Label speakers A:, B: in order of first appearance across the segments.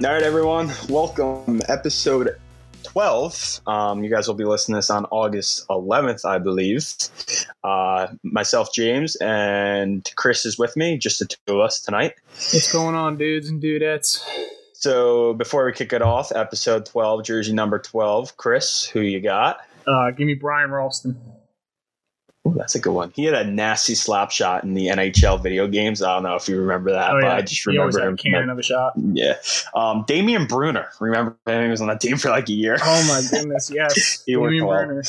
A: All right, everyone, welcome. Episode 12. Um, you guys will be listening to this on August 11th, I believe. Uh, myself, James, and Chris is with me, just the two of us tonight.
B: What's going on, dudes and dudettes?
A: So, before we kick it off, episode 12, jersey number 12. Chris, who you got?
B: Uh, give me Brian Rolston.
A: Ooh, that's a good one. He had a nasty slap shot in the NHL video games. I don't know if you remember that,
B: Oh,
A: but
B: yeah.
A: I just
B: He
A: remember him.
B: cannon of a shot.
A: Yeah. Um, Damien Brunner. Remember him? He was on that team for like a year.
B: Oh my goodness, yes.
A: He worked
B: Damian
A: well.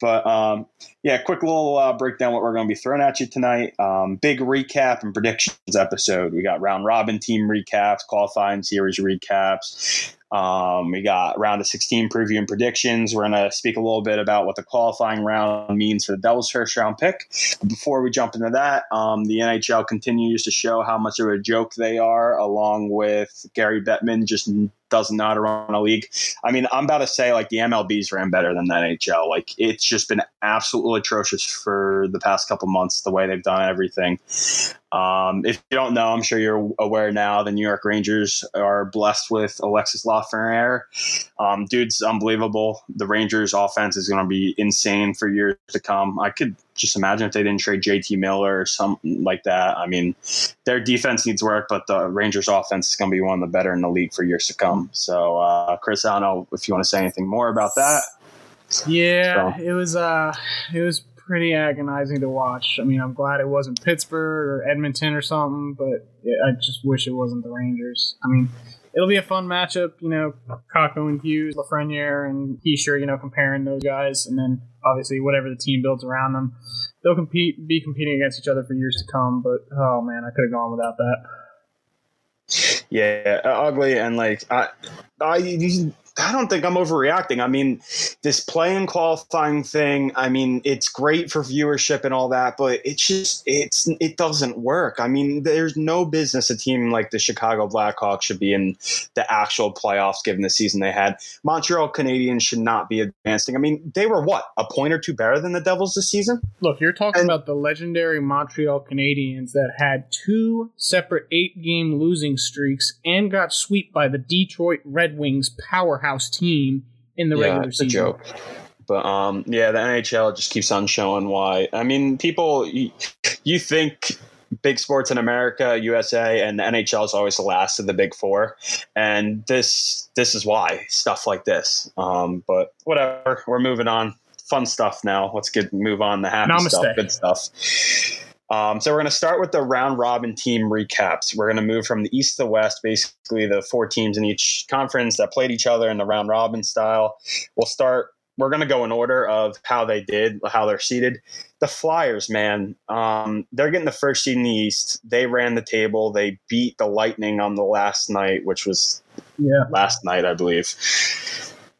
A: But um, yeah, quick little uh, breakdown what we're going to be throwing at you tonight. Um, big recap and predictions episode. We got round robin team recaps, qualifying series recaps. Um, we got round of 16 preview and predictions. We're going to speak a little bit about what the qualifying round means for the Devils' first round pick. Before we jump into that, um, the NHL continues to show how much of a joke they are, along with Gary Bettman just doesn't know run a league. I mean, I'm about to say like the MLB's ran better than the NHL. Like it's just been absolutely atrocious for the past couple months the way they've done everything. Um, if you don't know, I'm sure you're aware now. The New York Rangers are blessed with Alexis Lafreniere. Um, dude's unbelievable. The Rangers' offense is going to be insane for years to come. I could just imagine if they didn't trade JT Miller or something like that. I mean, their defense needs work, but the Rangers' offense is going to be one of the better in the league for years to come. So, uh, Chris, I don't know if you want to say anything more about that.
B: Yeah,
A: So-
B: it was uh it was pretty agonizing to watch. I mean, I'm glad it wasn't Pittsburgh or Edmonton or something, but I just wish it wasn't the Rangers. I mean, it'll be a fun matchup, you know, Kakko and Hughes, Lafreniere and Hischier, you know, comparing those guys, and then obviously whatever the team builds around them, they'll compete, be competing against each other for years to come. But oh man, I could have gone without that.
A: Yeah, ugly and like I, I, I don't think I'm overreacting. I mean, this playing qualifying thing. I mean, it's great for viewership and all that, but it's just it's it doesn't work. I mean, there's no business a team like the Chicago Blackhawks should be in the actual playoffs given the season they had. Montreal Canadiens should not be advancing. I mean, they were what a point or two better than the Devils this season.
B: Look, you're talking
A: And-
B: about the legendary Montreal Canadiens that had two separate eight game losing streaks and got swept by the Detroit Red Wings powerhouse team in the regular
A: it's a
B: season.
A: joke. But um, yeah, the NHL just keeps on showing why. I mean, people, you, you think big sports in America, USA, and the NHL is always the last of the big four, and this this is why stuff like this. Um, but whatever, we're moving on. Fun stuff now. Let's get move on the happy
B: Namaste.
A: stuff, good stuff. Um, so we're going to start with the round robin team recaps. We're going to move from the east to the west, basically the four teams in each conference that played each other in the round robin style. We'll start. We're going to go in order of how they did, how they're seated. The Flyers, man, um, they're getting the first seed in the East. They ran the table. They beat the Lightning on the last night, which was
B: Yeah.
A: last night, I believe.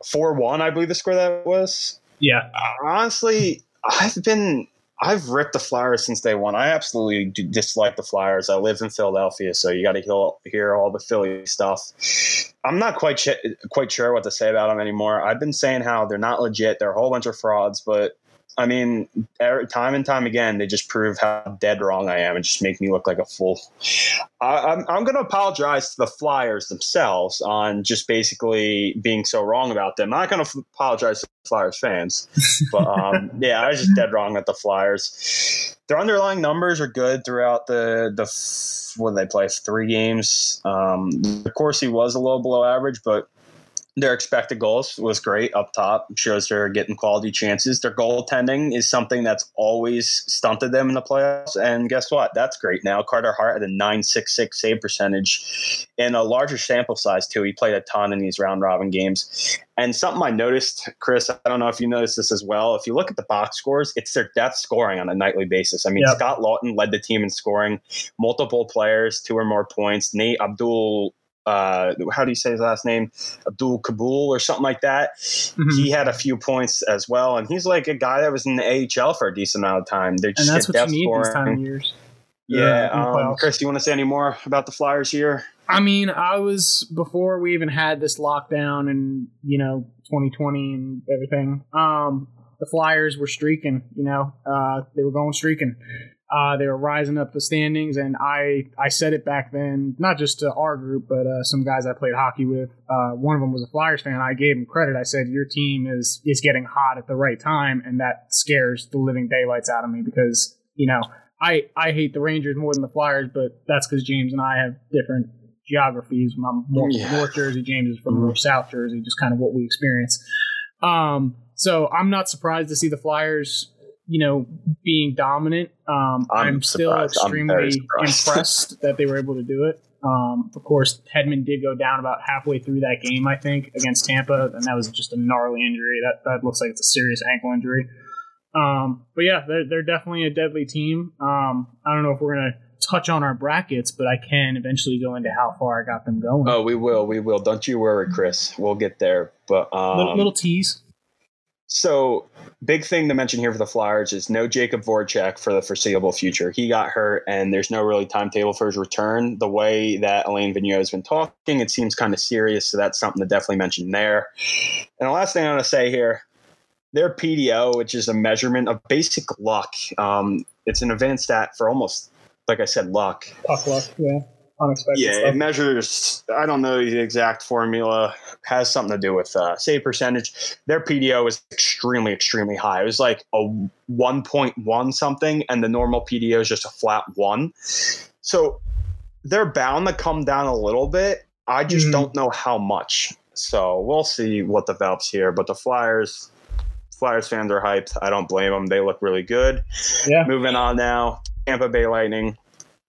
A: Four one, I believe the score that was
B: Yeah.
A: honestly, I've been I've ripped the Flyers since day one. I absolutely dislike the Flyers. I live in Philadelphia, so you got to hear, all the Philly stuff. I'm not quite quite sure what to say about them anymore. I've been saying how they're not legit. They're a whole bunch of frauds, but I mean, time and time again, they just prove how dead wrong I am and just make me look like a fool. I, I'm, I'm going to apologize to the Flyers themselves on just basically being so wrong about them. I'm not going to apologize to the Flyers fans, but um, yeah, I was just dead wrong at the Flyers. Their underlying numbers are good throughout the the f- what did they play three games. Um, of course, he was a little below average, but their expected goals was great up top. Shows they're getting quality chances. Their goaltending is something that's always stunted them in the playoffs. And guess what? That's great now. Carter Hart had a 966 save percentage in a larger sample size, too. He played a ton in these round robin games. And something I noticed, Chris, I don't know if you noticed this as well. If you look at the box scores, it's their depth scoring on a nightly basis. I mean,
B: Yep.
A: Scott Laughton led the team in scoring, multiple players, two or more points. Nate Abdul uh, how do you say his last name? Abdul Kabul or something like that.
B: Mhm.
A: He had a few points as well, and he's like a guy that was in the AHL for a decent amount of time. They
B: And
A: just
B: that's what you need this time of years.
A: Yeah,
B: Yeah,
A: um. Chris, do you want to say any more about the Flyers here?
B: I mean, I was before we even had this lockdown and you know 2020 and everything. Um, the Flyers were streaking. You know, uh, they were going streaking. Uh, they were rising up the standings, and I I said it back then, not just to our group, but uh, some guys I played hockey with. Uh, one of them was a Flyers fan. I gave him credit. I said your team is is getting hot at the right time, and that scares the living daylights out of me because you know I I hate the Rangers more than the Flyers, but that's because James and I have different geographies. I'm more yeah. North Jersey, James is from mm-hmm. South Jersey, just kind of what we experience. Um, so I'm not surprised to see the Flyers you know, being dominant. Um, I'm, I'm still extremely impressed that they were able to do it. Um, of course, Hedman did go down about halfway through that game, I think, against Tampa, and that was just a gnarly injury. That that looks like it's a serious ankle injury. Um, but yeah, they're, they're definitely a deadly team. Um, I don't know if we're gonna touch on our brackets, but I can eventually go into how far I got them going.
A: Oh, we will, we will. Don't you worry, Chris. We'll get there. But um,
B: little, little tease.
A: So, big thing to mention here for the Flyers is no Jakub Voracek for the foreseeable future. He got hurt, and there's no really timetable for his return. The way that Alain Vigneault has been talking, it seems kind of serious, so that's something to definitely mention there. And the last thing I want to say here their PDO, which is a measurement of basic luck, um, it's an advanced stat for almost, like I said, luck.
B: Puck luck, yeah unexpected.
A: Yeah,
B: stuff.
A: it measures. I don't know the exact formula. Has something to do with uh, save percentage. Their PDO is extremely, extremely high. It was like a one point one something, and the normal PDO is just a flat one. So they're bound to come down a little bit. I just mm don't know how much. So we'll see what develops here. But the Flyers, Flyers fans are hyped. I don't blame them. They look really good. Yeah. Moving on now, Tampa Bay Lightning.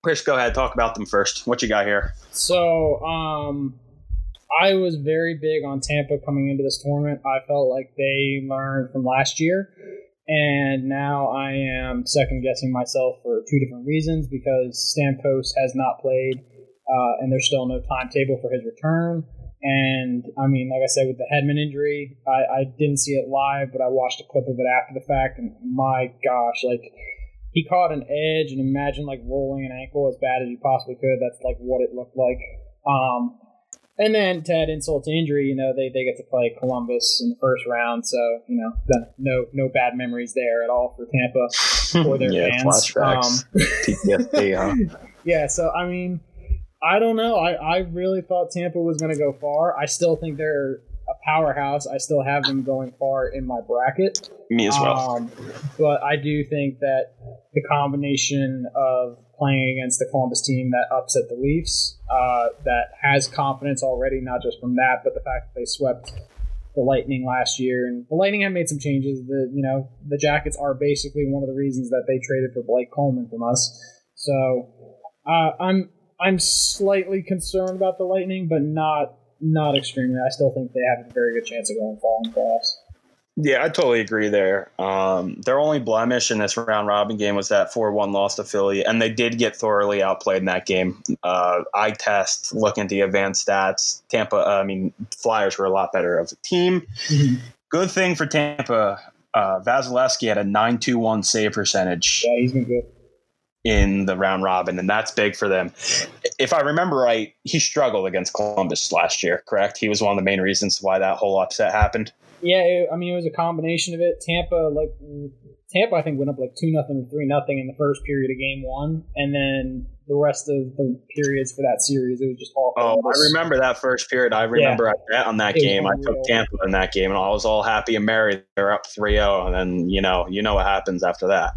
A: Chris, go ahead. Talk about them first. What you got here?
B: So, um, I was very big on Tampa coming into this tournament. I felt like they learned from last year, and now I am second guessing myself for two different reasons because Stamkos has not played, uh, and there's still no timetable for his return. And I mean, like I said, with the Hedman injury, I, I didn't see it live, but I watched a clip of it after the fact, and my gosh, like he caught an edge and imagine like rolling an ankle as bad as you possibly could. That's like what it looked like. Um, and then to add insult to injury, you know, they, they get to play Columbus in the first round, so you know, no no bad memories there at all for Tampa or their yeah, fans. Flashbacks. Um, PTSD, huh? Yeah, so I mean, I don't know. I, I really thought Tampa was going to go far. I still think they're powerhouse. I still have them going far in my bracket.
A: Me as well. Um,
B: but I do think that the combination of playing against the Columbus team that upset the Leafs, uh, that has confidence already, not just from that, but the fact that they swept the Lightning last year, and the Lightning have made some changes. The you know the Jackets are basically one of the reasons that they traded for Blake Coleman from us. So uh, I'm I'm slightly concerned about the Lightning, but not not extremely. I still think they have a very good chance of going in playoffs.
A: Yeah, I totally agree there. Um, their only blemish in this round robin game was that 4 1 loss to Philly, and they did get thoroughly outplayed in that game. Uh, eye test, looking at the advanced stats, Tampa, uh, I mean, Flyers were a lot better of a team. Mm-hmm. Good thing for Tampa, uh, Vasilevskiy had a 921 save percentage.
B: Yeah, he's been good
A: in the round robin, and that's big for them. If I remember right, he struggled against Columbus last year, correct? He was one of the main reasons why that whole upset happened.
B: Yeah, it, I mean it was a combination of it. Tampa, like Tampa, I think went up like two nothing or three nothing in the first period of game one, and then the rest of the periods for that series, it was just all.
A: Oh, I remember that first period. I remember yeah. I bet on that game. I took Tampa in that game, and I was all happy and merry. They're up 3-0, and then you know, you know what happens after that.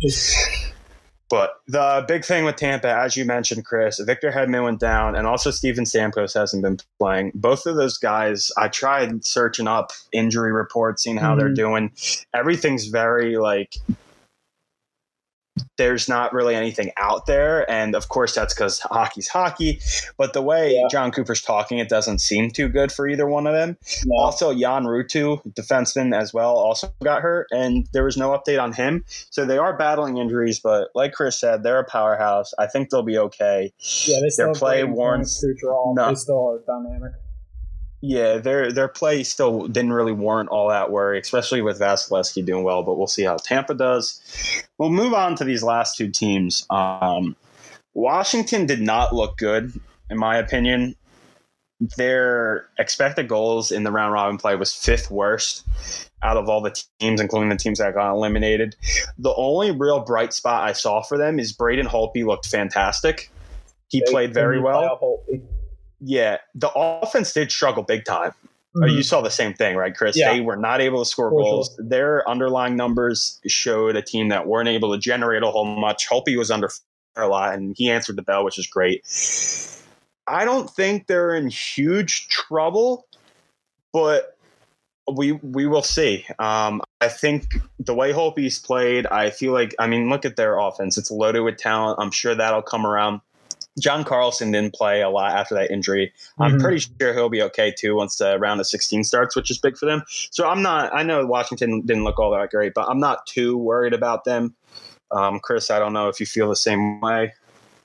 A: But the big thing with Tampa, as you mentioned, Chris, Victor Hedman went down, and also Steven Stamkos hasn't been playing. Both of those guys, I tried searching up injury reports, seeing how mm-hmm. they're doing. Everything's very like there's not really anything out there. And of course, that's because hockey's hockey. But the way yeah. Jon Cooper's talking, it doesn't seem too good for either one of them. No. Also, Jan Rutta, defenseman as well, also got hurt, and there was no update on him. So they are battling injuries, but like Chris said, they're a powerhouse. I think they'll be okay.
B: Yeah, they still Their play warrants. No, they still are dynamic.
A: Yeah, their their play still didn't really warrant all that worry, especially with Vasilevskiy doing well. But we'll see how Tampa does. We'll move on to these last two teams. Um, Washington did not look good, in my opinion. their expected goals in the round robin play was fifth worst out of all the teams, including the teams that got eliminated. The only real bright spot I saw for them is Braden Holtby looked fantastic. He
B: They
A: played very
B: continue to play
A: well. Yeah, the offense did struggle big time. Uh, You saw the same thing, right, Chris?
B: Yeah.
A: They were not able to score
B: For
A: goals. Their underlying numbers showed a team that weren't able to generate a whole much. Holtby was under fire a lot, and he answered the bell, which is great. I don't think they're in huge trouble, but we we will see. Um, I think the way Holtby's played, I feel like I mean, look at their offense; it's loaded with talent. I'm sure that'll come around. John Carlson didn't play a lot after that injury. I'm
B: Mhm.
A: pretty sure he'll be okay too once the round of 16 starts, which is big for them. So I'm not. I know Washington didn't look all that great, but I'm not too worried about them. Um, Chris, I don't know if you feel the same way.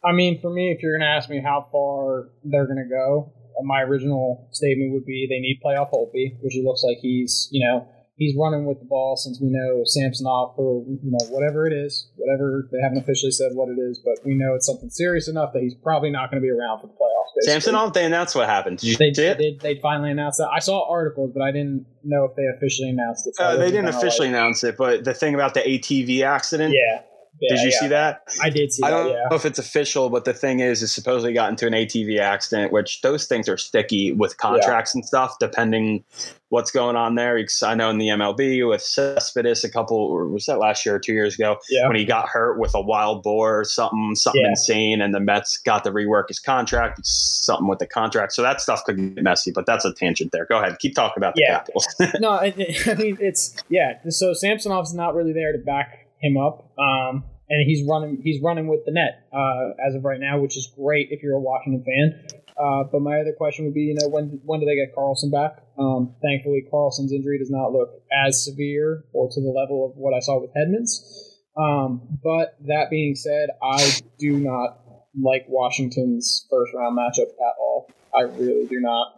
B: I mean, for me, if you're going to ask me how far they're going to go, my original statement would be they need playoff Holtby, which it looks like he's, you know, he's running with the ball since we know Samsonov or you know whatever it is, whatever they haven't officially said what it is, but we know it's something serious enough that he's probably not going to be around for the playoffs. basically.
A: Samsonov, they announced what happened. Did you
B: They
A: see it?
B: they they finally announced that. I saw articles, but I didn't know if they officially announced it. so
A: Uh, they didn't officially
B: like-
A: announce it, but the thing about the ATV accident,
B: yeah. Yeah.
A: did you
B: yeah.
A: see that?
B: I did see
A: I don't
B: Yeah.
A: know if it's official, but the thing is, is supposedly got into an ATV accident, which those things are sticky with contracts and stuff, depending what's going on there. I know in the MLB with Cespedes a couple, was that last year or two years ago,
B: Yeah.
A: when he got hurt with a wild boar or something, something
B: Yeah.
A: insane, and the Mets got to rework his contract, something with the contract. So that stuff could get messy, but that's a tangent there. Go ahead, keep talking about the
B: Yeah.
A: Capitals.
B: no, I, I mean it's yeah. So Samsonov's not really there to back him up, um, and he's running he's running with the net uh, as of right now, which is great if you're a Washington fan. Uh, but my other question would be, you know, when when do they get Carlson back? Um, thankfully, Carlson's injury does not look as severe or to the level of what I saw with Hedman's. Um, but that being said, I do not like Washington's first round matchup at all. I really do not.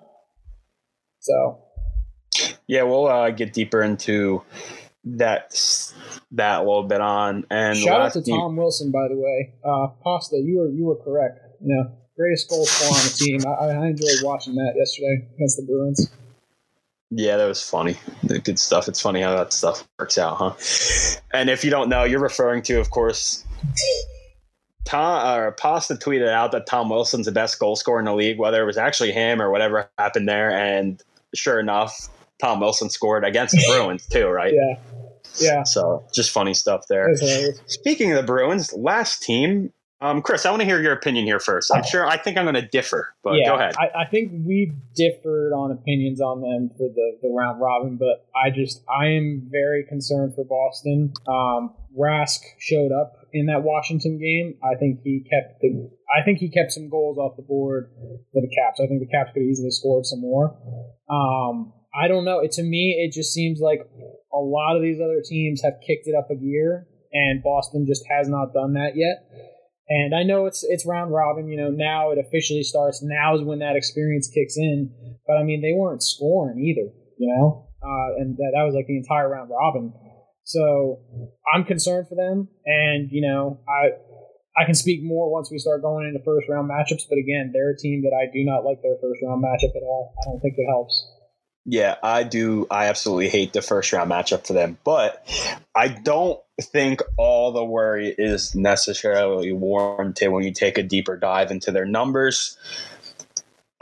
B: So
A: yeah, we'll uh, get deeper into that that little bit on. And
B: Shout out to Tom Wilson, by the way. Uh, Pasta, you were you were correct. You know, greatest goal scorer on the team. I, I enjoyed watching that yesterday against the Bruins.
A: Yeah, that was funny. The good stuff. It's funny how that stuff works out, huh? And if you don't know, you're referring to, of course, Tom or Pasta tweeted out that Tom Wilson's the best goal scorer in the league, whether it was actually him or whatever happened there. And sure enough, Tom Wilson scored against the Bruins too, right?
B: Yeah, yeah,
A: So just funny stuff there.
B: it was hilarious.
A: Speaking of the Bruins, last team. Um, Chris, I want to hear your opinion here first. I'm sure I think I'm going to differ, but
B: yeah,
A: go ahead.
B: I, I think we've differed on opinions on them for the, the round robin, but I just I am very concerned for Boston. Um, Rask showed up in that Washington game. I think he kept the I think he kept some goals off the board for the Caps. I think the Caps could easily scored some more. Um, I don't know. It to me, it just seems like a lot of these other teams have kicked it up a gear, and Boston just has not done that yet. And I know it's it's round robin. You know, now it officially starts. Now is when that experience kicks in. But I mean, they weren't scoring either. You know, uh, and that, that was like the entire round robin. So I'm concerned for them. And you know, I I can speak more once we start going into first round matchups. But again, they're a team that I do not like their first round matchup at all. I don't think it helps.
A: Yeah, I do. I absolutely hate the first round matchup for them, but I don't think all the worry is necessarily warranted when you take a deeper dive into their numbers.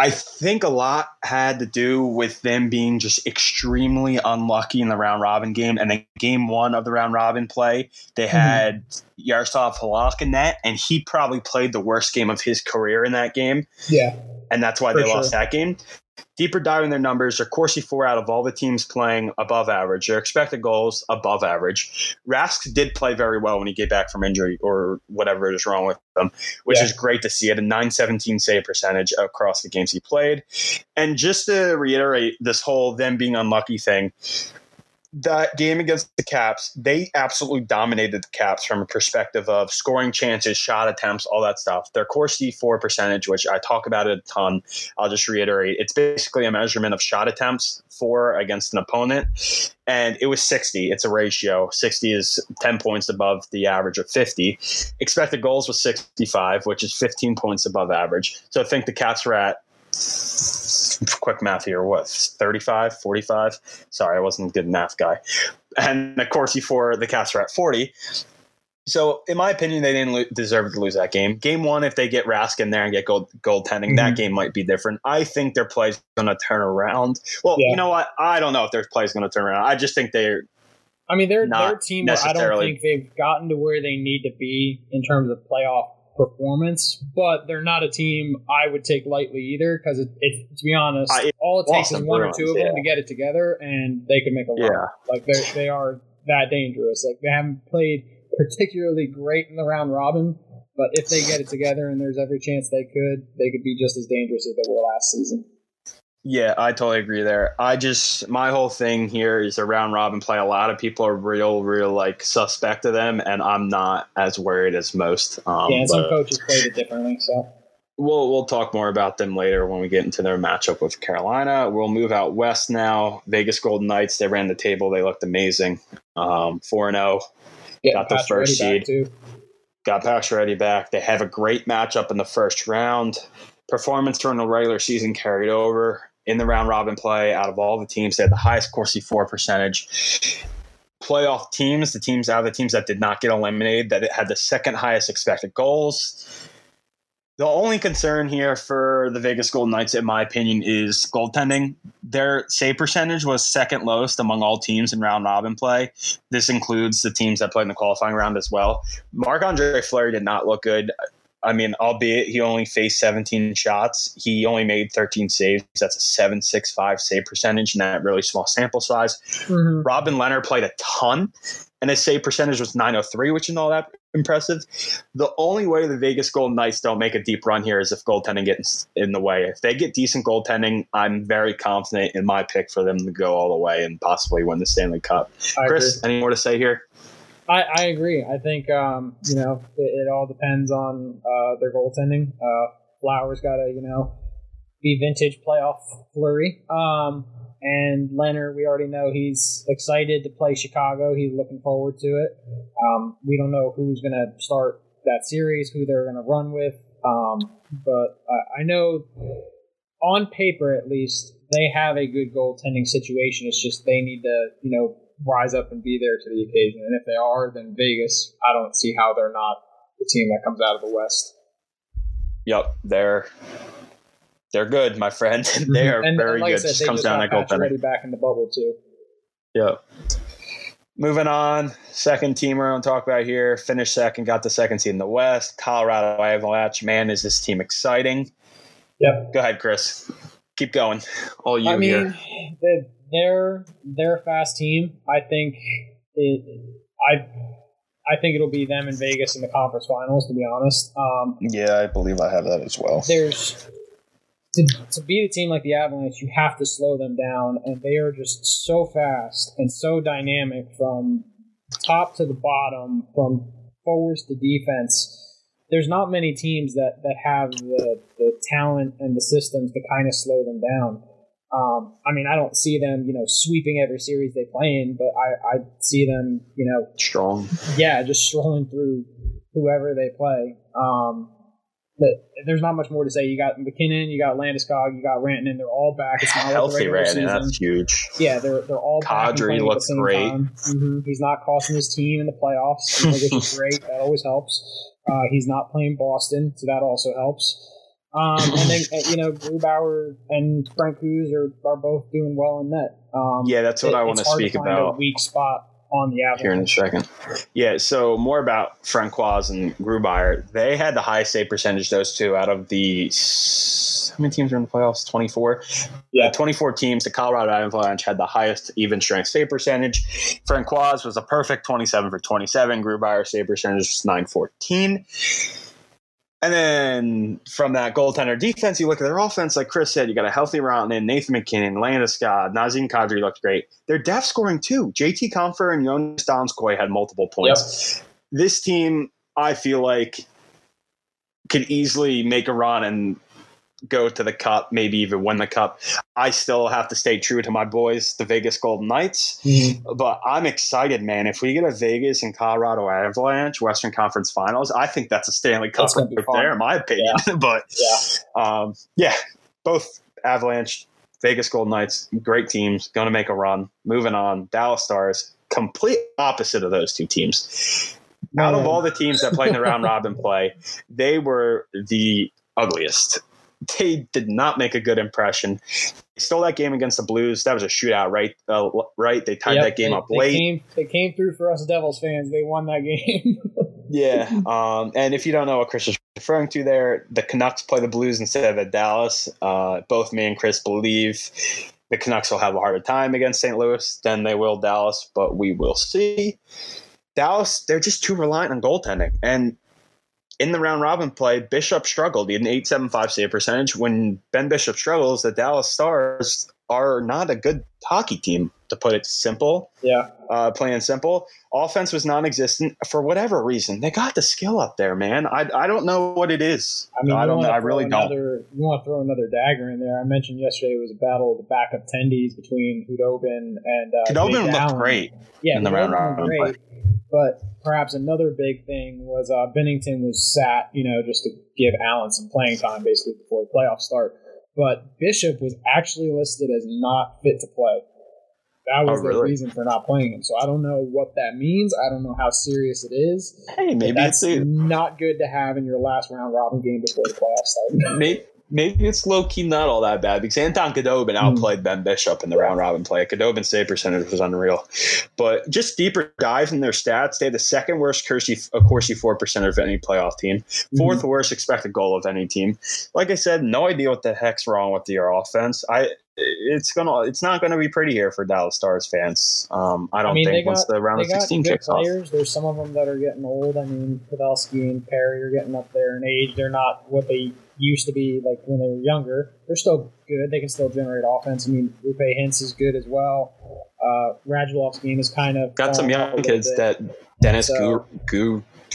A: I think a lot had to do with them being just extremely unlucky in the round robin game. And then game one of the round robin play, they mm-hmm. had Yaroslav Halak in that, and he probably played the worst game of his career in that game
B: Yeah,
A: and that's why
B: For
A: they
B: sure.
A: lost that game. Deeper diving their numbers, they're Corsi for out of all the teams playing above average. Their expected goals above average. Rask did play very well when he came back from injury or whatever is wrong with him, which
B: Yeah.
A: is great to see at a 917 save percentage across the games he played. And just to reiterate this whole them being unlucky thing, that game against the Caps, they absolutely dominated the Caps from a perspective of scoring chances, shot attempts, all that stuff. Their Corsi for percentage, which I talk about it a ton, I'll just reiterate. It's basically a measurement of shot attempts for against an opponent. And it was 60. It's a ratio. 60 is 10 points above the average of 50. Expected goals was 65, which is 15 points above average. So I think the Caps were at quick math here. What 35, 45? Sorry, I wasn't a good math guy. And of course, before the Caps are at 40. So, in my opinion, they didn't lo- deserve to lose that game. Game one, if they get Rask in there and get gold goaltending, that
B: Mhm.
A: game might be different. I think their play is going to turn around. Well,
B: Yeah.
A: you know what? I don't know if their play is going to turn around. I just think they're
B: I mean, they're
A: Not
B: their team. I don't think they've gotten to where they need to be in terms of playoff performance, but they're not a team I would take lightly either. Because it, it, to be honest, all it takes is one or two of them to get it together, and they can make a run.
A: yeah.
B: Like they they are that dangerous. Like they haven't played particularly great in the round robin, but if they get it together, and there's every chance they could, they could be just as dangerous as they were last season.
A: Yeah, I totally agree there. I just my whole thing here is a round robin play. A lot of people are real, real like suspect of them, and I'm not as worried as most. Um,
B: yeah, some coaches played it differently. So
A: we'll we'll talk more about them later when we get into their matchup with Carolina. We'll move out west now. Vegas Golden Knights. They ran the table. They looked amazing. Um, Four and zero.
B: getting
A: Got the
B: Patrick
A: first seed. got Pacioretty back. They have a great matchup in the first round. Performance during the regular season carried over in the round robin play. Out of all the teams, they had the highest Corsi for percentage. Playoff teams, the teams out of the teams that did not get eliminated, that had the second highest expected goals. The only concern here for the Vegas Golden Knights, in my opinion, is goaltending. Their save percentage was second lowest among all teams in round robin play. This includes the teams that played in the qualifying round as well. Marc Andre Fleury did not look good. I mean, albeit he only faced 17 shots, he only made 13 saves. That's a 7.65 save percentage in that really small sample size.
B: Mhm.
A: Robin Lehner played a ton, and his save percentage was 903, which is not that impressive. The only way the Vegas Golden Knights don't make a deep run here is if goaltending gets in the way. If they get decent goaltending, I'm very confident in my pick for them to go all the way and possibly win the Stanley Cup.
B: I agree.
A: Chris, any more to say here?
B: I, I agree. I think um, you know it, it all depends on uh, their goaltending. Uh, Flowers got to you know be vintage playoff Fleury. Um, and Lehner, we already know he's excited to play Chicago. He's looking forward to it. Um, we don't know who's going to start that series, who they're going to run with. Um, but I, I know on paper, at least, they have a good goaltending situation. It's just they need to, you know, rise up and be there to the occasion. And if they are, then Vegas, I don't see how they're not the team that comes out of the West.
A: Yep, they're they're good, my friend. Mhm. they are
B: and,
A: very
B: and like
A: good.
B: Said,
A: just comes
B: just
A: down to
B: Patrick. Ready back in the bubble too.
A: Yep. Moving on, second team we're going to talk about here. Finished second, got the second seed in the West. Colorado Avalanche. Man, is this team exciting?
B: Yep.
A: Go ahead, Chris. Keep going. All you
B: I mean,
A: here.
B: they're, they're they're a fast team. I think it. I I think it'll be them in Vegas in the conference finals. To be honest, um,
A: Yeah, I believe I have that as well.
B: there's to, to beat a team like the Avalanche, you have to slow them down, and they are just so fast and so dynamic from top to the bottom, from forwards to defense. There's not many teams that, that have the, the talent and the systems to kind of slow them down. Um, I mean, I don't see them, you know, sweeping every series they play in, but I, I see them, you know,
A: Strong.
B: yeah, just strolling through whoever they play. Um, but there's not much more to say. You got MacKinnon, you got Landeskog, you got Rantanen. They're all back. It's not like
A: Healthy Randy,
B: season.
A: that's huge.
B: Yeah, they're they're all
A: Kadri looks great.
B: Mhm. He's not costing his team in the playoffs, which is great. That always helps. Uh, he's not playing Boston, so that also helps. Um, and then you know Grubauer and Francouz are, are both doing well in net. Um,
A: Yeah, that's what
B: it-
A: I want to speak
B: find
A: about.
B: A weak spot on the
A: here in a
B: Avalanche.
A: second. Yeah, so more about Francouz and Grubauer. They had the highest save percentage, those two, out of the s- how many teams are in the playoffs? Twenty four.
B: Yeah.
A: twenty four teams. The Colorado Avalanche had the highest even strength save percentage. Francouz was a perfect twenty seven for twenty seven. Grubauer save percentage was nine fourteen. And then from that goaltender defense, you look at their offense, like Chris said, you got a healthy Rantanen, Nathan MacKinnon, Landeskog, Nazem Kadri looked great. Their depth scoring too. JT Compher and Joonas Donskoi had multiple points. This team, I feel like, could easily make a run and go to the cup, maybe even win the cup. I still have to stay true to my boys, the Vegas Golden Knights.
B: Mhm.
A: But I'm excited, man. If we get a Vegas and Colorado Avalanche Western Conference Finals, I think that's a Stanley Cup right there, in my opinion. but
B: Yeah.
A: um, yeah, both Avalanche, Vegas Golden Knights, great teams, going to make a run. Moving on, Dallas Stars, complete opposite of those two teams. Out of all the teams that played in the round robin play, they were the ugliest. They did not make a good impression. They stole that game against the Blues. That was a shootout, right? Uh, right. They tied
B: Yep,
A: that game
B: they,
A: up
B: they
A: late.
B: Came, they came through for us Devils fans. They won that game.
A: Yeah. Um, and if you don't know what Chris is referring to there, the Canucks play the Blues instead of the Dallas. Uh, both me and Chris believe the Canucks will have a harder time against St. Louis than they will Dallas, but we will see. Dallas, they're just too reliant on goaltending. And in the round robin play, Bishop struggled. He had an 875 save percentage. When Ben Bishop struggles, the Dallas Stars are not a good hockey team, to put it simple
B: yeah.
A: uh, plain simple. Offense was non-existent for whatever reason. They got the skill up there, man. I, I don't know what it is.
B: I mean,
A: I don't. know. I really don't.
B: You want to throw another dagger in there? I mentioned yesterday it was a battle of the backup tendies between Khudobin and uh, Jake
A: looked great.
B: Yeah,
A: in the round robin
B: great. But perhaps another big thing was uh, Binnington was sat, you know, just to give Allen some playing time basically before the playoffs start. But Bishop was actually listed as not fit to play. That was
A: Oh,
B: the reason for not playing him. So I don't know what that means. I don't know how serious it is.
A: Hey, maybe
B: That's
A: it's a,
B: not good to have in your last round robin game before the playoffs start.
A: maybe, maybe it's low key not all that bad because Anton Khudobin
B: Hmm.
A: outplayed Ben Bishop in the round robin play. Khudobin's save percentage was unreal, but just deeper dives in their stats, they had the second worst Corsi Corsi for percent of any playoff team, 4th worst expected goal of any team. Like I said, no idea what the heck's wrong with your offense. I it's gonna it's not gonna be pretty here for Dallas Stars fans. Um, I don't
B: I mean,
A: think once
B: got-
A: the round of sixteen kicks off.
B: There's some of them that are getting old. I mean, Pavelski and Perry are getting up there in age. They're not what they used to be like when they were younger. They're still good. They can still generate offense. I mean, Roope Hintz is good as well. Uh, Radulov's game is kind of
A: Got some
B: fallen off a
A: young kids
B: bit.
A: that Dennis
B: So-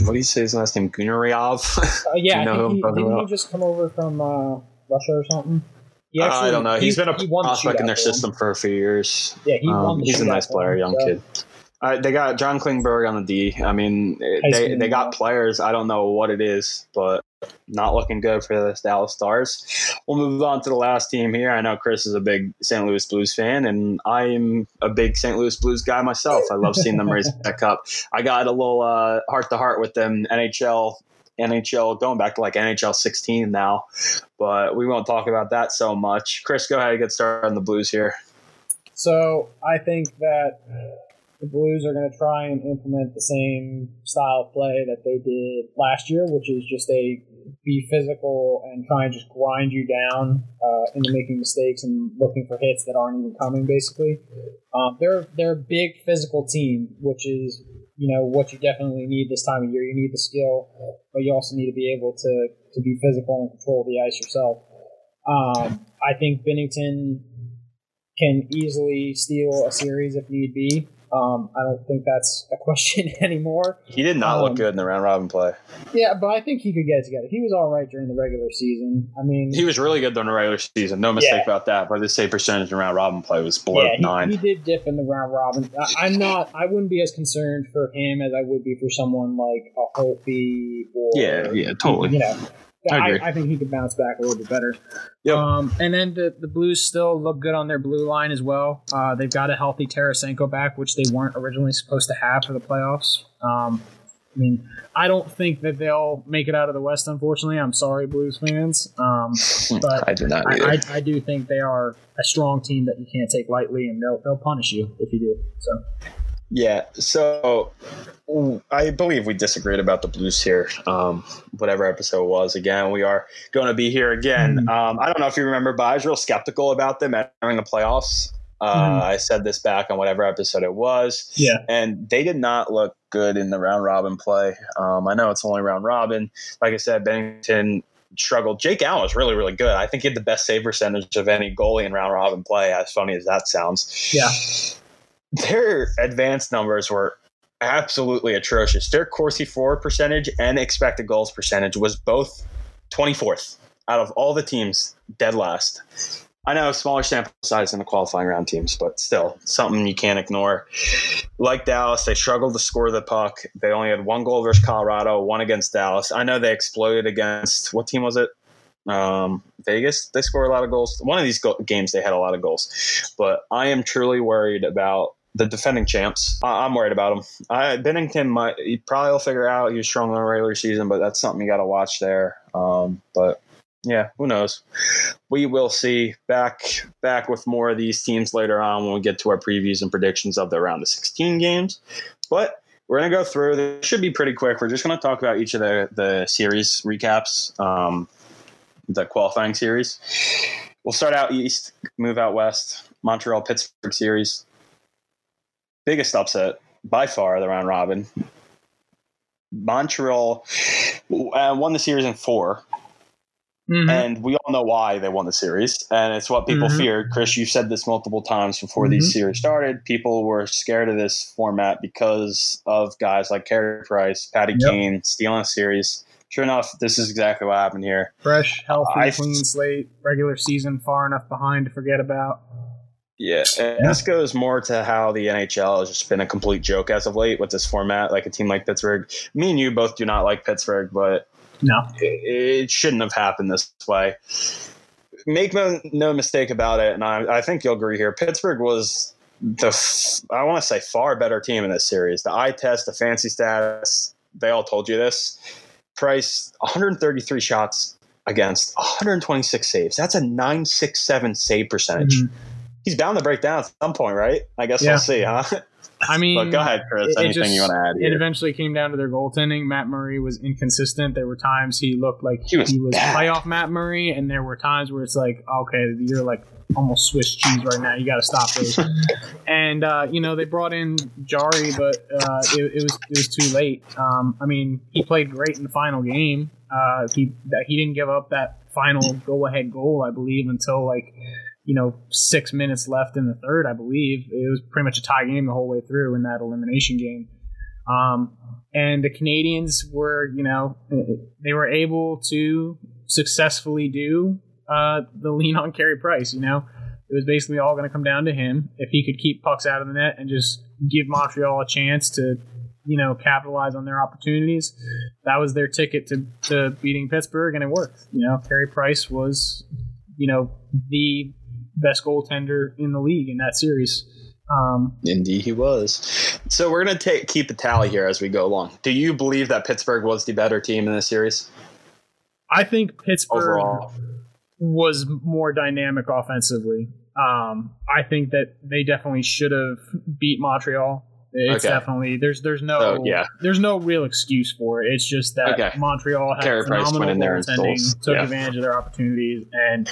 A: what do you say his last name? Gurianov?
B: Uh, yeah,
A: you know
B: I think he, didn't he just come over from uh, Russia or something? He
A: I don't know. He's
B: he-
A: been a
B: he
A: prospect in their
B: 'em.
A: system for a few years.
B: Yeah, he
A: Um, he's a nice player, young kid. Uh, they got John Klingberg on the D. I mean, they, they got players. I don't know what it is, but not looking good for the Dallas Stars. We'll move on to the last team here. I know Chris is a big St. Louis Blues fan, and I'm a big St. Louis Blues guy myself. I love seeing them raise that cup. I got a little heart to heart with them NHL. NHL going back to like NHL 16 now, but we won't talk about that so much. Chris, go ahead and get started on the Blues here.
B: So I think that the Blues are going to try and implement the same style of play that they did last year, which is just a be physical and try and just grind you down uh, into making mistakes and looking for hits that aren't even coming. Basically, um, they're they're a big physical team, which is you know what you definitely need this time of year. You need the skill, but you also need to be able to to be physical and control the ice yourself. Um, I think Binnington can easily steal a series if need be. Um, I don't think that's a question anymore.
A: He did not
B: Um,
A: look good in the round robin play.
B: Yeah, but I think he could get it together. He was all right during the regular season. I mean,
A: He was really good during the regular season, no mistake
B: Yeah.
A: about that. But his save percentage in round robin play was below
B: yeah,
A: nine.
B: he, did dip in the round robin. I, I'm not. I wouldn't be as concerned for him as I would be for someone like a Holtby or
A: Yeah, yeah, totally.
B: You know,
A: I
B: I, think he could bounce back a little bit better.
A: Yep.
B: Um, and then the, the Blues still look good on their blue line as well. Uh, they've got a healthy Tarasenko back, which they weren't originally supposed to have for the playoffs. Um, I mean, I don't think that they'll make it out of the West. Unfortunately, I'm sorry, Blues fans. Um, but
A: I do not
B: I. I, I do think they are a strong team that you can't take lightly, and they'll they'll punish you if you do. So
A: yeah, so I believe we disagreed about the Blues here. Um, whatever episode it was, again, we are going to be here again.
B: Mhm.
A: Um, I don't know if you remember, but I was real skeptical about them entering the playoffs. Uh,
B: Mhm.
A: I said this back on whatever episode it was.
B: yeah,
A: and they did not look good in the round robin play. Um, I know it's only round robin. Like I said, Binnington struggled. Jake Allen was really, really good. I think he had the best save percentage of any goalie in round robin play. As funny as that sounds,
B: yeah,
A: their advanced numbers were absolutely atrocious. Their Corsi for percentage and expected goals percentage was both twenty fourth out of all the teams, dead last. I know smaller sample size in the qualifying round teams, but still something you can't ignore. Like Dallas, they struggled to score the puck. They only had one goal versus Colorado, one against Dallas. I know they exploded against what team was it? Um, Vegas, they score a lot of goals. One of these go- games, they had a lot of goals. But I am truly worried about the defending champs. I- I'm worried about them. I, Binnington might he probably will figure out he was strong in the regular season, but that's something you got to watch there. Um, but yeah, who knows? We will see. Back back with more of these teams later on when we get to our previews and predictions of the round of 16 games. But we're gonna go through. This should be pretty quick. We're just gonna talk about each of the the series recaps, um, the qualifying series. We'll start out east, move out west. Montreal Pittsburgh series. Biggest upset by far the round robin. Montreal uh, won the series in four.
B: Mhm.
A: And we all know why they won the series. And it's what people
B: Mhm.
A: feared. Chris, you said this multiple times before these
B: Mhm.
A: series started. People were scared of this format because of guys like Carey Price, Patty
B: Yep.
A: Kane stealing a series. Sure enough, this is exactly what happened here.
B: Fresh, healthy,
A: I-
B: clean slate, regular season far enough behind to forget about.
A: Yeah, and
B: Yeah.
A: this goes more to how the NHL has just been a complete joke as of late with this format. Like a team like Pittsburgh, me and you both do not like Pittsburgh, but
B: No.
A: it, it shouldn't have happened this way. Make no, no mistake about it, and I, I think you'll agree here. Pittsburgh was the I want to say far better team in this series. The eye test, the fancy stats, they all told you this. Price 133 shots against 126 saves. That's a 967 save percentage.
B: Mhm.
A: He's bound to break down at some point, right? I guess
B: Yeah.
A: we'll see, huh?
B: I mean,
A: but go ahead, Chris.
B: it- it
A: Anything
B: just-
A: you want to add
B: It eventually came down to their goaltending. Matt Murray was inconsistent. There were times he looked like
A: He was bad.
B: playoff Matt Murray, and there were times where it's like, okay, you're like almost Swiss cheese right now. You got to stop those. and uh, you know they brought in Jarry, but uh, it, it was it was too late. Um, I mean, he played great in the final game. Uh, he that he didn't give up that final go ahead goal, I believe, until like you know six minutes left in the third. I believe it was pretty much a tie game the whole way through in that elimination game. Um, and the Canadians were, you know, they were able to successfully do uh, the lean on Carey Price. You know, it was basically all going to come down to him if he could keep pucks out of the net and just give Montreal a chance to, you know, capitalize on their opportunities. That was their ticket to, to beating Pittsburgh, and it worked. You know, Carey Price was, you know, the best goaltender in the league in that series. Um,
A: Indeed, he was. So we're gonna take keep the tally here as we go along. Do you believe that Pittsburgh was the better team in this series
B: I think Pittsburgh
A: overall?
B: was more dynamic offensively. Um, I think that they definitely should have beat Montreal. It's
A: Okay.
B: definitely there's there's no
A: So, yeah.
B: there's no real excuse for it. It's just that
A: Okay.
B: Montreal had
A: Carey
B: phenomenal
A: went in there and
B: goaltending,
A: stole-
B: took
A: yeah.
B: advantage of their opportunities, and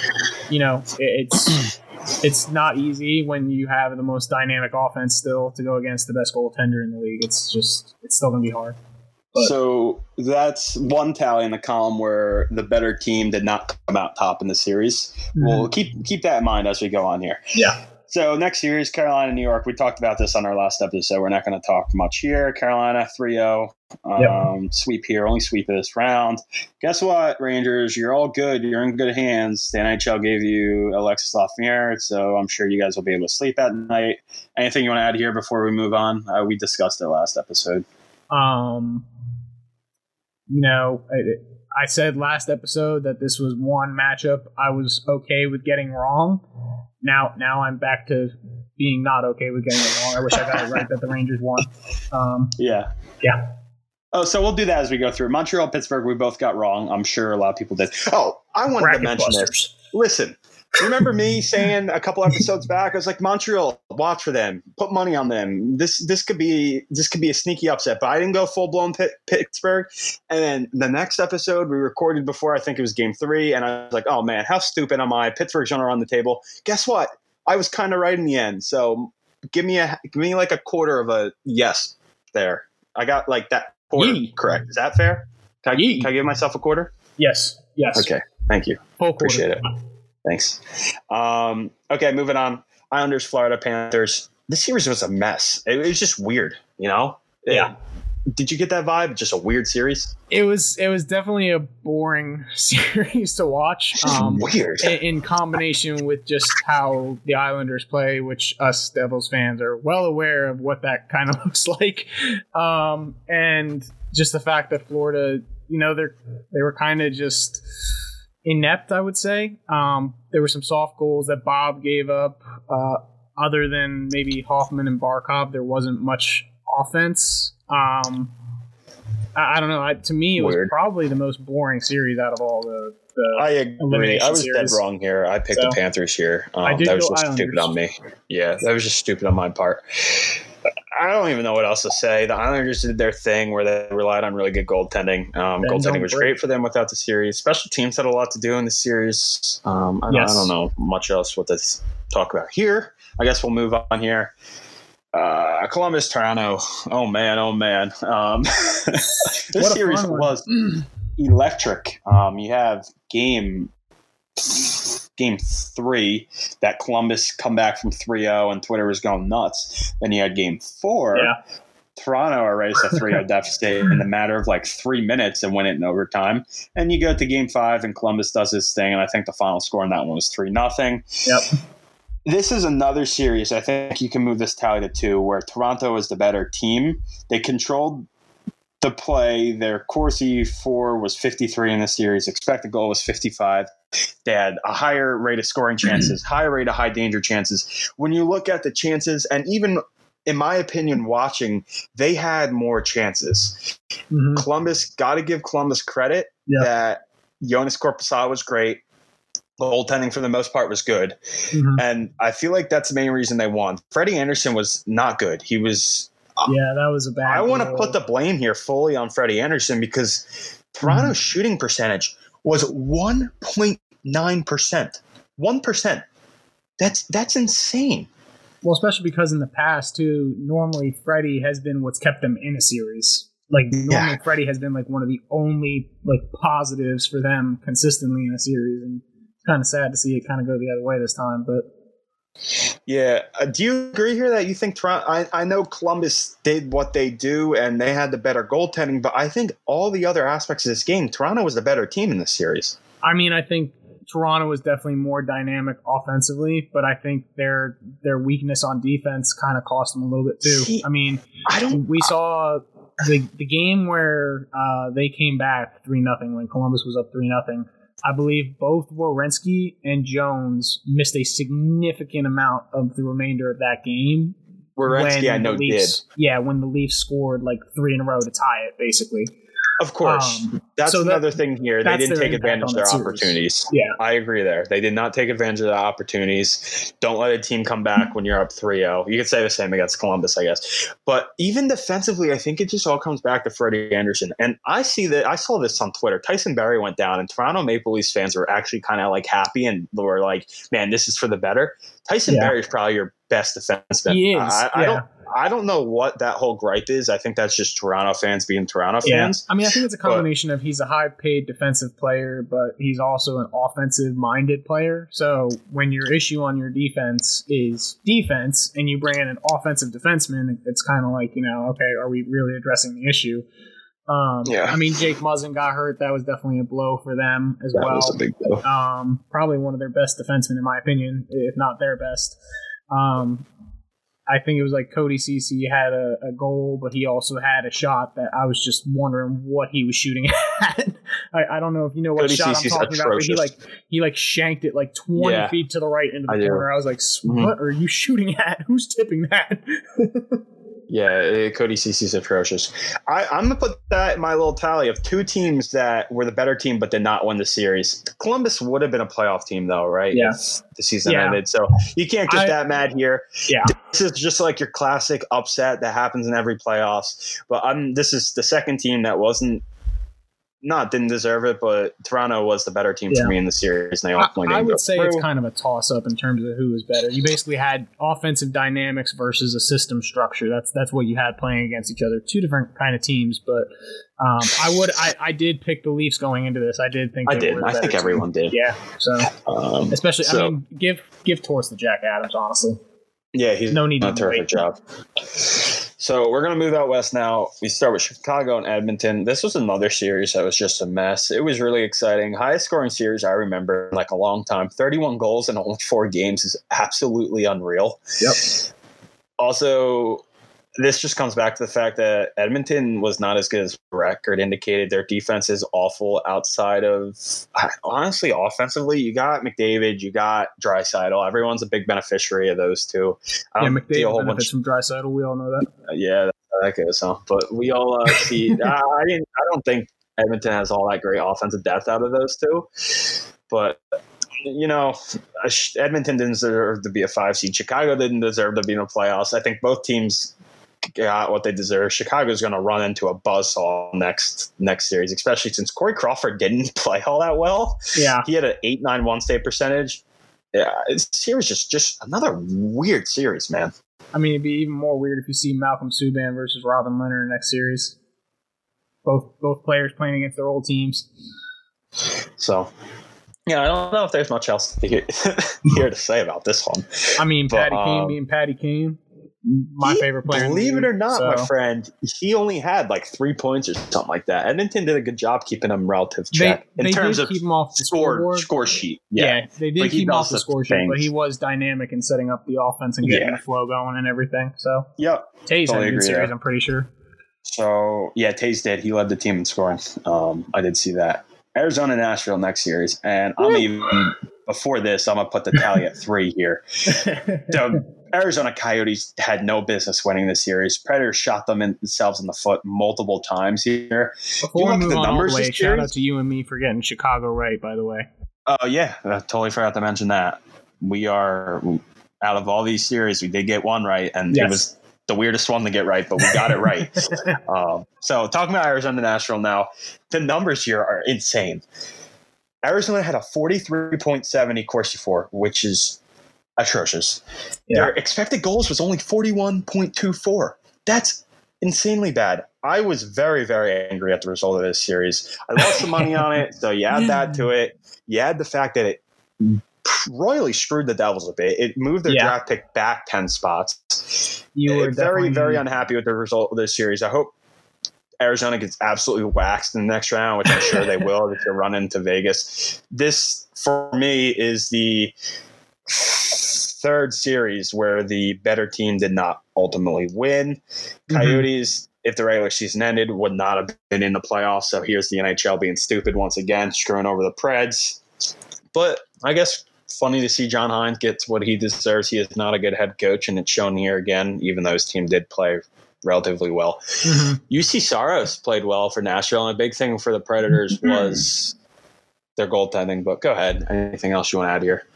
B: you know it's it's not easy when you have the most dynamic offense still to go against the best goaltender in the league. It's just it's still gonna be hard. But-
A: so that's one tally in the column where the better team did not come out top in the series. We'll mm-hmm. keep keep that in mind as we go on here.
B: Yeah.
A: So next series, Carolina, New York. We talked about this on our last episode. We're not going to talk much here. Carolina 3-0. Um, Sweep here. Only sweep this round. Guess what, Rangers? You're all good. You're in good hands. The NHL gave you Alexis Lafreniere, so I'm sure you guys will be able to sleep at night. Anything you want to add here before we move on? Uh, we discussed it last episode.
B: Um, you know, I, I said last episode that this was one matchup I was okay with getting wrong. Now, now I'm back to being not okay with getting it wrong. I wish I got it right that the Rangers won. Um,
A: Yeah.
B: Yeah.
A: Oh, so we'll do that as we go through. Montreal, Pittsburgh, we both got wrong. I'm sure a lot of people did. Oh, I wanted to
B: bracket
A: mention this. Listen, remember me saying a couple episodes back? I was like, Montreal, watch for them, put money on them. This this could be this could be a sneaky upset, but I didn't go full blown Pittsburgh. And then the next episode we recorded before I think it was Game Three, and I was like, oh man, how stupid am I? Pittsburgh's gonna run the table. Guess what? I was kind of right in the end. So give me a give me like a quarter of a yes there. I got like that quarter
B: Yee.
A: correct. Is that fair? Can I, can I give myself a quarter?
B: Yes. Yes.
A: Okay, thank you.
B: Full quarter.
A: Appreciate it. Thanks. Um, okay, moving on. Islanders, Florida Panthers. This series was a mess. It, was just weird, you know?
B: Yeah.
A: Did you get that vibe? Just a weird series?
B: It was. It was definitely a boring series to watch. Um,
A: weird.
B: in, in combination with just how the Islanders play, which us Devils fans are well aware of what that kind of looks like, um, and just the fact that Florida, you know, they're they were kind of just inept, I would say. Um, there were some soft goals that Bob gave up. Uh, other than maybe Hoffman and Barkov, there wasn't much offense. Um, I, I don't know. I, to me, it was probably the most boring series out of all the. the
A: I agree. I was
B: series.
A: dead wrong here. I picked
B: So,
A: the Panthers here. Um,
B: I did
A: that was just
B: Islanders.
A: stupid on me. Yeah, that was just stupid on my part. I don't even know what else to say. The Islanders did their thing where they relied on really good goaltending. Um, goaltending was
B: break.
A: great for them without the series. Special teams had a lot to do in the series. Um, I, don't,
B: Yes.
A: I don't know much else what to talk about here. I guess we'll move on here. Uh, Columbus, Toronto. Oh man, oh man. Um, this series was electric. Um, you have game game three that Columbus come back from 3-0 and Twitter was going nuts. Then you had game four.
B: Yeah.
A: Toronto erased a 3-0 deficit in the matter of like three minutes and win it in overtime. And you go to game five and Columbus does his thing, and I think the final score in that one was three nothing.
B: Yep.
A: This is another series. I think you can move this tally to two, where Toronto is the better team. They controlled the play. Their Corsi for was 53 in the series. Expected goal was 55. They had a higher rate of scoring chances, higher rate of high danger chances. When you look at the chances, and even in my opinion, watching, they had more chances.
B: Mhm.
A: Columbus got to give Columbus credit
B: Yeah.
A: that Joonas Korpisalo was great. Goaltending for the most part was good.
B: Mhm.
A: And I feel like that's the main reason they won. Freddie Andersen was not good. He was.
B: Yeah, that was a bad.
A: I want to put the blame here fully on Freddie Andersen because Toronto's shooting percentage was 1.9%. 1%. That's that's insane.
B: Well, especially because in the past too, normally Freddie has been what's kept them in a series. Like normally
A: Yeah.
B: Freddie has been like one of the only like positives for them consistently in a series, and it's kind of sad to see it kind of go the other way this time. But
A: Yeah. Uh, do you agree here that you think Toronto? I, I know Columbus did what they do and they had the better goaltending, but I think all the other aspects of this game, Toronto was the better team in this series.
B: I mean, I think Toronto was definitely more dynamic offensively, but I think their their weakness on defense kind of cost them a little bit too.
A: See-
B: I mean,
A: I don't.
B: we saw the the game where uh, they came back three nothing when Columbus was up three nothing. I believe both Werenski and Jones missed a significant amount of the remainder of that game.
A: Werenski, I
B: the
A: know, did.
B: Yeah, when the Leafs scored like three in a row to tie it, basically.
A: Of course.
B: Um,
A: that's
B: so that-
A: another thing here. They didn't take advantage of their
B: series.
A: opportunities.
B: Yeah.
A: I agree there. They did not take advantage of the opportunities. Don't let a team come back when you're up 3 0. You could say the same against Columbus, I guess. But even defensively, I think it just all comes back to Freddie Andersen. And I see that I saw this on Twitter. Tyson Barrie went down, and Toronto Maple Leafs fans were actually kind of like happy and were like, man, this is for the better. Tyson
B: Yeah.
A: Barrie is probably your best defenseman.
B: He is.
A: I, I
B: yeah.
A: don't I don't know what that whole gripe is. I think that's just Toronto fans being Toronto
B: Yeah.
A: fans.
B: I mean, I think it's a combination of he's a high paid defensive player, but he's also an offensive minded player. So when your issue on your defense is defense and you bring in an offensive defenseman, it's kind of like, you know, okay, are we really addressing the issue? Um,
A: Yeah.
B: I mean, Jake Muzzin got hurt. That was definitely a blow for them as
A: That
B: well.
A: was a big deal.
B: Um, probably one of their best defensemen, in my opinion, if not their best. Um, I think it was like Cody Cece had a, a goal, but he also had a shot that I was just wondering what he was shooting at. I, I don't know if you know what
A: Cody
B: shot
A: Cece's
B: I'm talking about, but he like he like shanked it like 20
A: Yeah.
B: feet to the right into the
A: I do.
B: corner. I was like, what mm-hmm. are you shooting at? Who's tipping that?
A: Yeah, eh, Cody Cece's atrocious. I, I'm gonna put that in my little tally of two teams that were the better team but did not win the series. Columbus would have been a playoff team though, right?
B: Yeah.
A: The season
B: Yeah.
A: ended. So you can't get
B: I-
A: that mad here.
B: Yeah.
A: This is just like your classic upset that happens in every playoffs. But I'm this is the second team that wasn't not didn't deserve it, but Toronto was the better team
B: Yeah.
A: for me in the series, and they
B: I,
A: ultimately
B: I
A: didn't
B: would say
A: through.
B: it's kind of a toss up in terms of who was better. You basically had offensive dynamics versus a system structure. That's that's what you had playing against each other. Two different kind of teams, but um, I would I, I did pick the Leafs going into this. I did think
A: I did. I think
B: team.
A: everyone did.
B: Yeah. So
A: Um,
B: especially
A: so-
B: I mean give give Torts to Jack Adams honestly.
A: Yeah, he's
B: No need to
A: terrific
B: wait.
A: job. So we're gonna move out west now. We start with Chicago and Edmonton. This was another series that was just a mess. It was really exciting. Highest scoring series I remember in like a long time. Thirty-one goals in only four games is absolutely unreal.
B: Yep.
A: Also, this just comes back to the fact that Edmonton was not as good as record indicated. Their defense is awful outside of honestly offensively. You got McDavid, you got Draisaitl. Everyone's a big beneficiary of those two.
B: yeah, McDavid benefits bunch, from Draisaitl. We all know that.
A: Uh, yeah, that goes. Huh? But we all uh, see. I, I, didn't, I don't think Edmonton has all that great offensive depth out of those two. But you know, Edmonton didn't deserve to be a five seed. Chicago didn't deserve to be in the playoffs. I think both teams got what they deserve. Chicago's going to run into a buzzsaw next next series, especially since Corey Crawford didn't play all that well.
B: Yeah,
A: he had an eight nine one save percentage. Yeah, this series just just another weird series, man.
B: I mean, it'd be even more weird if you see Malcolm Subban versus Robin Lehner next series. Both both players playing against their old teams.
A: So, yeah, I don't know if there's much else to hear, here to say about this one.
B: I mean, but, Patty um, being Patty Kane my
A: he,
B: favorite player.
A: Believe it or not, so. my friend, he only had like three points or something like that. Edmonton did a good job keeping him relative check
B: they,
A: in
B: they
A: terms of
B: keep him off the
A: score score sheet. Yeah,
B: yeah they did keep him off the score sheet, but he was dynamic in setting up the offense and getting yeah. the flow going and everything. So,
A: yep,
B: Toews totally had a good series. I'm pretty sure.
A: So yeah, Toews did. He led the team in scoring. Um, I did see that. Arizona Nashville next series, and I'm even before this. I'm gonna put the tally at three here. Arizona Coyotes had no business winning the series. Predators shot them in, themselves in the foot multiple times here.
B: Before we move on all the way, shout out to you and me for getting Chicago right. By the way.
A: Oh uh, yeah, I totally forgot to mention that. We are out of all these series, we did get one right, and yes. it was the weirdest one to get right, but we got it right. um, so talking about Arizona Nashville now, the numbers here are insane. Arizona had a 43.70 Corsi for, which is atrocious. Yeah. Their expected goals was only 41.24. That's insanely bad. I was very, very angry at the result of this series. I lost some money on it, so you add that to it. You add the fact that it royally screwed the Devils a bit. It moved their yeah. draft pick back 10 spots. You were very, very unhappy with the result of this series. I hope Arizona gets absolutely waxed in the next round, which I'm sure they will if they run into Vegas. This, for me, is the third series where the better team did not ultimately win. Mm-hmm. Coyotes, if the regular season ended, would not have been in the playoffs. So here's the NHL being stupid once again, screwing over the Preds. But I guess funny to see John Hynes get what he deserves. He is not a good head coach, and it's shown here again, even though his team did play relatively well. Mm-hmm. Juuse Saros played well for Nashville, and a big thing for the Predators mm-hmm. was their goaltending. But go ahead. Anything else you want to add here?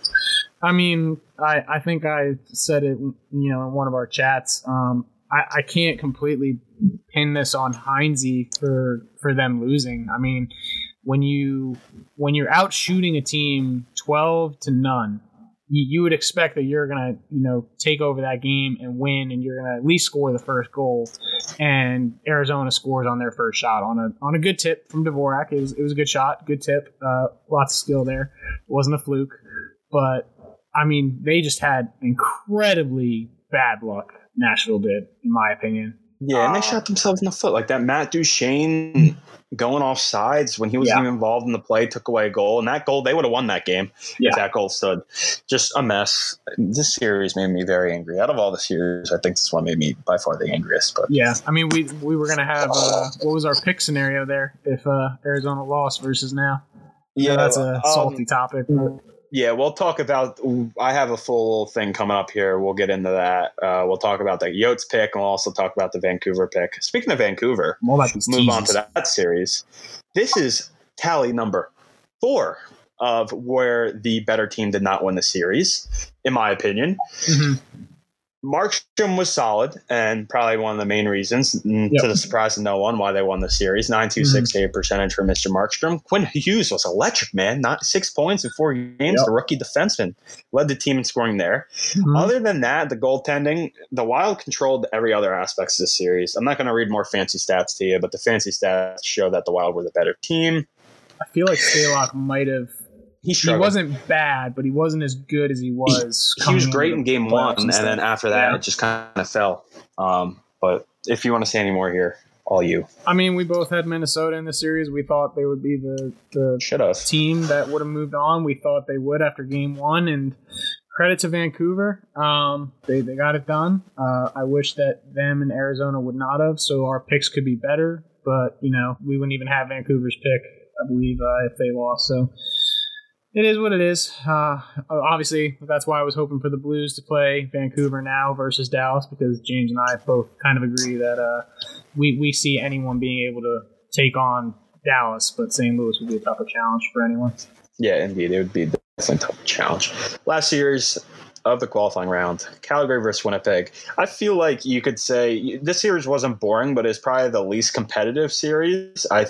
B: I mean, I, I think I said it, you know, in one of our chats. Um, I, I can't completely pin this on Hynes for for them losing. I mean, when you when you're out shooting a team twelve to none, you, you would expect that you're gonna you know take over that game and win, and you're gonna at least score the first goal. And Arizona scores on their first shot on a on a good tip from Dvorak. It was it was a good shot, good tip, uh, lots of skill there. It wasn't a fluke, but I mean they just had incredibly bad luck. Nashville did, in my opinion.
A: Yeah, and they uh, shot themselves in the foot like that. Matt Duchene going off sides when he wasn't yeah. even involved in the play took away a goal, and that goal they would have won that game yeah. if that goal stood. Just a mess. This series made me very angry. Out of all the series, I think this one made me by far the angriest. But
B: yeah, I mean we we were gonna have uh, what was our pick scenario there if uh, Arizona lost versus now. Yeah, so that's a um, salty um, topic. But
A: yeah, we'll talk about. I have a full thing coming up here. We'll get into that. Uh, we'll talk about the Yotes pick, and we'll also talk about the Vancouver pick. Speaking of Vancouver,
B: move
A: teases. on to that, that series. This is tally number four of where the better team did not win the series, in my opinion. Mm-hmm. Markstrom was solid and probably one of the main reasons, yep. to the surprise of no one, why they won the series. 926 mm-hmm. percentage for Mr. Markstrom. Quinn Hughes was electric, man. Not six points in four games. Yep. The rookie defenseman led the team in scoring there. Mm-hmm. Other than that, the goaltending, the Wild controlled every other aspect of the series. I'm not going to read more fancy stats to you, but the fancy stats show that the Wild were the better team.
B: I feel like Stalock might have he, he wasn't bad, but he wasn't as good as he was.
A: He, he was great in game one, and, and then after that, yeah. it just kind of fell. Um, but if you want to say any more here, all you.
B: I mean, we both had Minnesota in the series. We thought they would be the the
A: Should've.
B: team that would have moved on. We thought they would after game one, and credit to Vancouver. Um, they, they got it done. Uh, I wish that them and Arizona would not have, so our picks could be better. But you know, we wouldn't even have Vancouver's pick, I believe, uh, if they lost. So it is what it is. Uh, obviously, that's why I was hoping for the Blues to play Vancouver now versus Dallas because James and I both kind of agree that uh, we we see anyone being able to take on Dallas, but St. Louis would be a tougher challenge for anyone.
A: Yeah, indeed, it would be definitely a tough challenge. Last series of the qualifying round, Calgary versus Winnipeg. I feel like you could say this series wasn't boring, but it's probably the least competitive series. I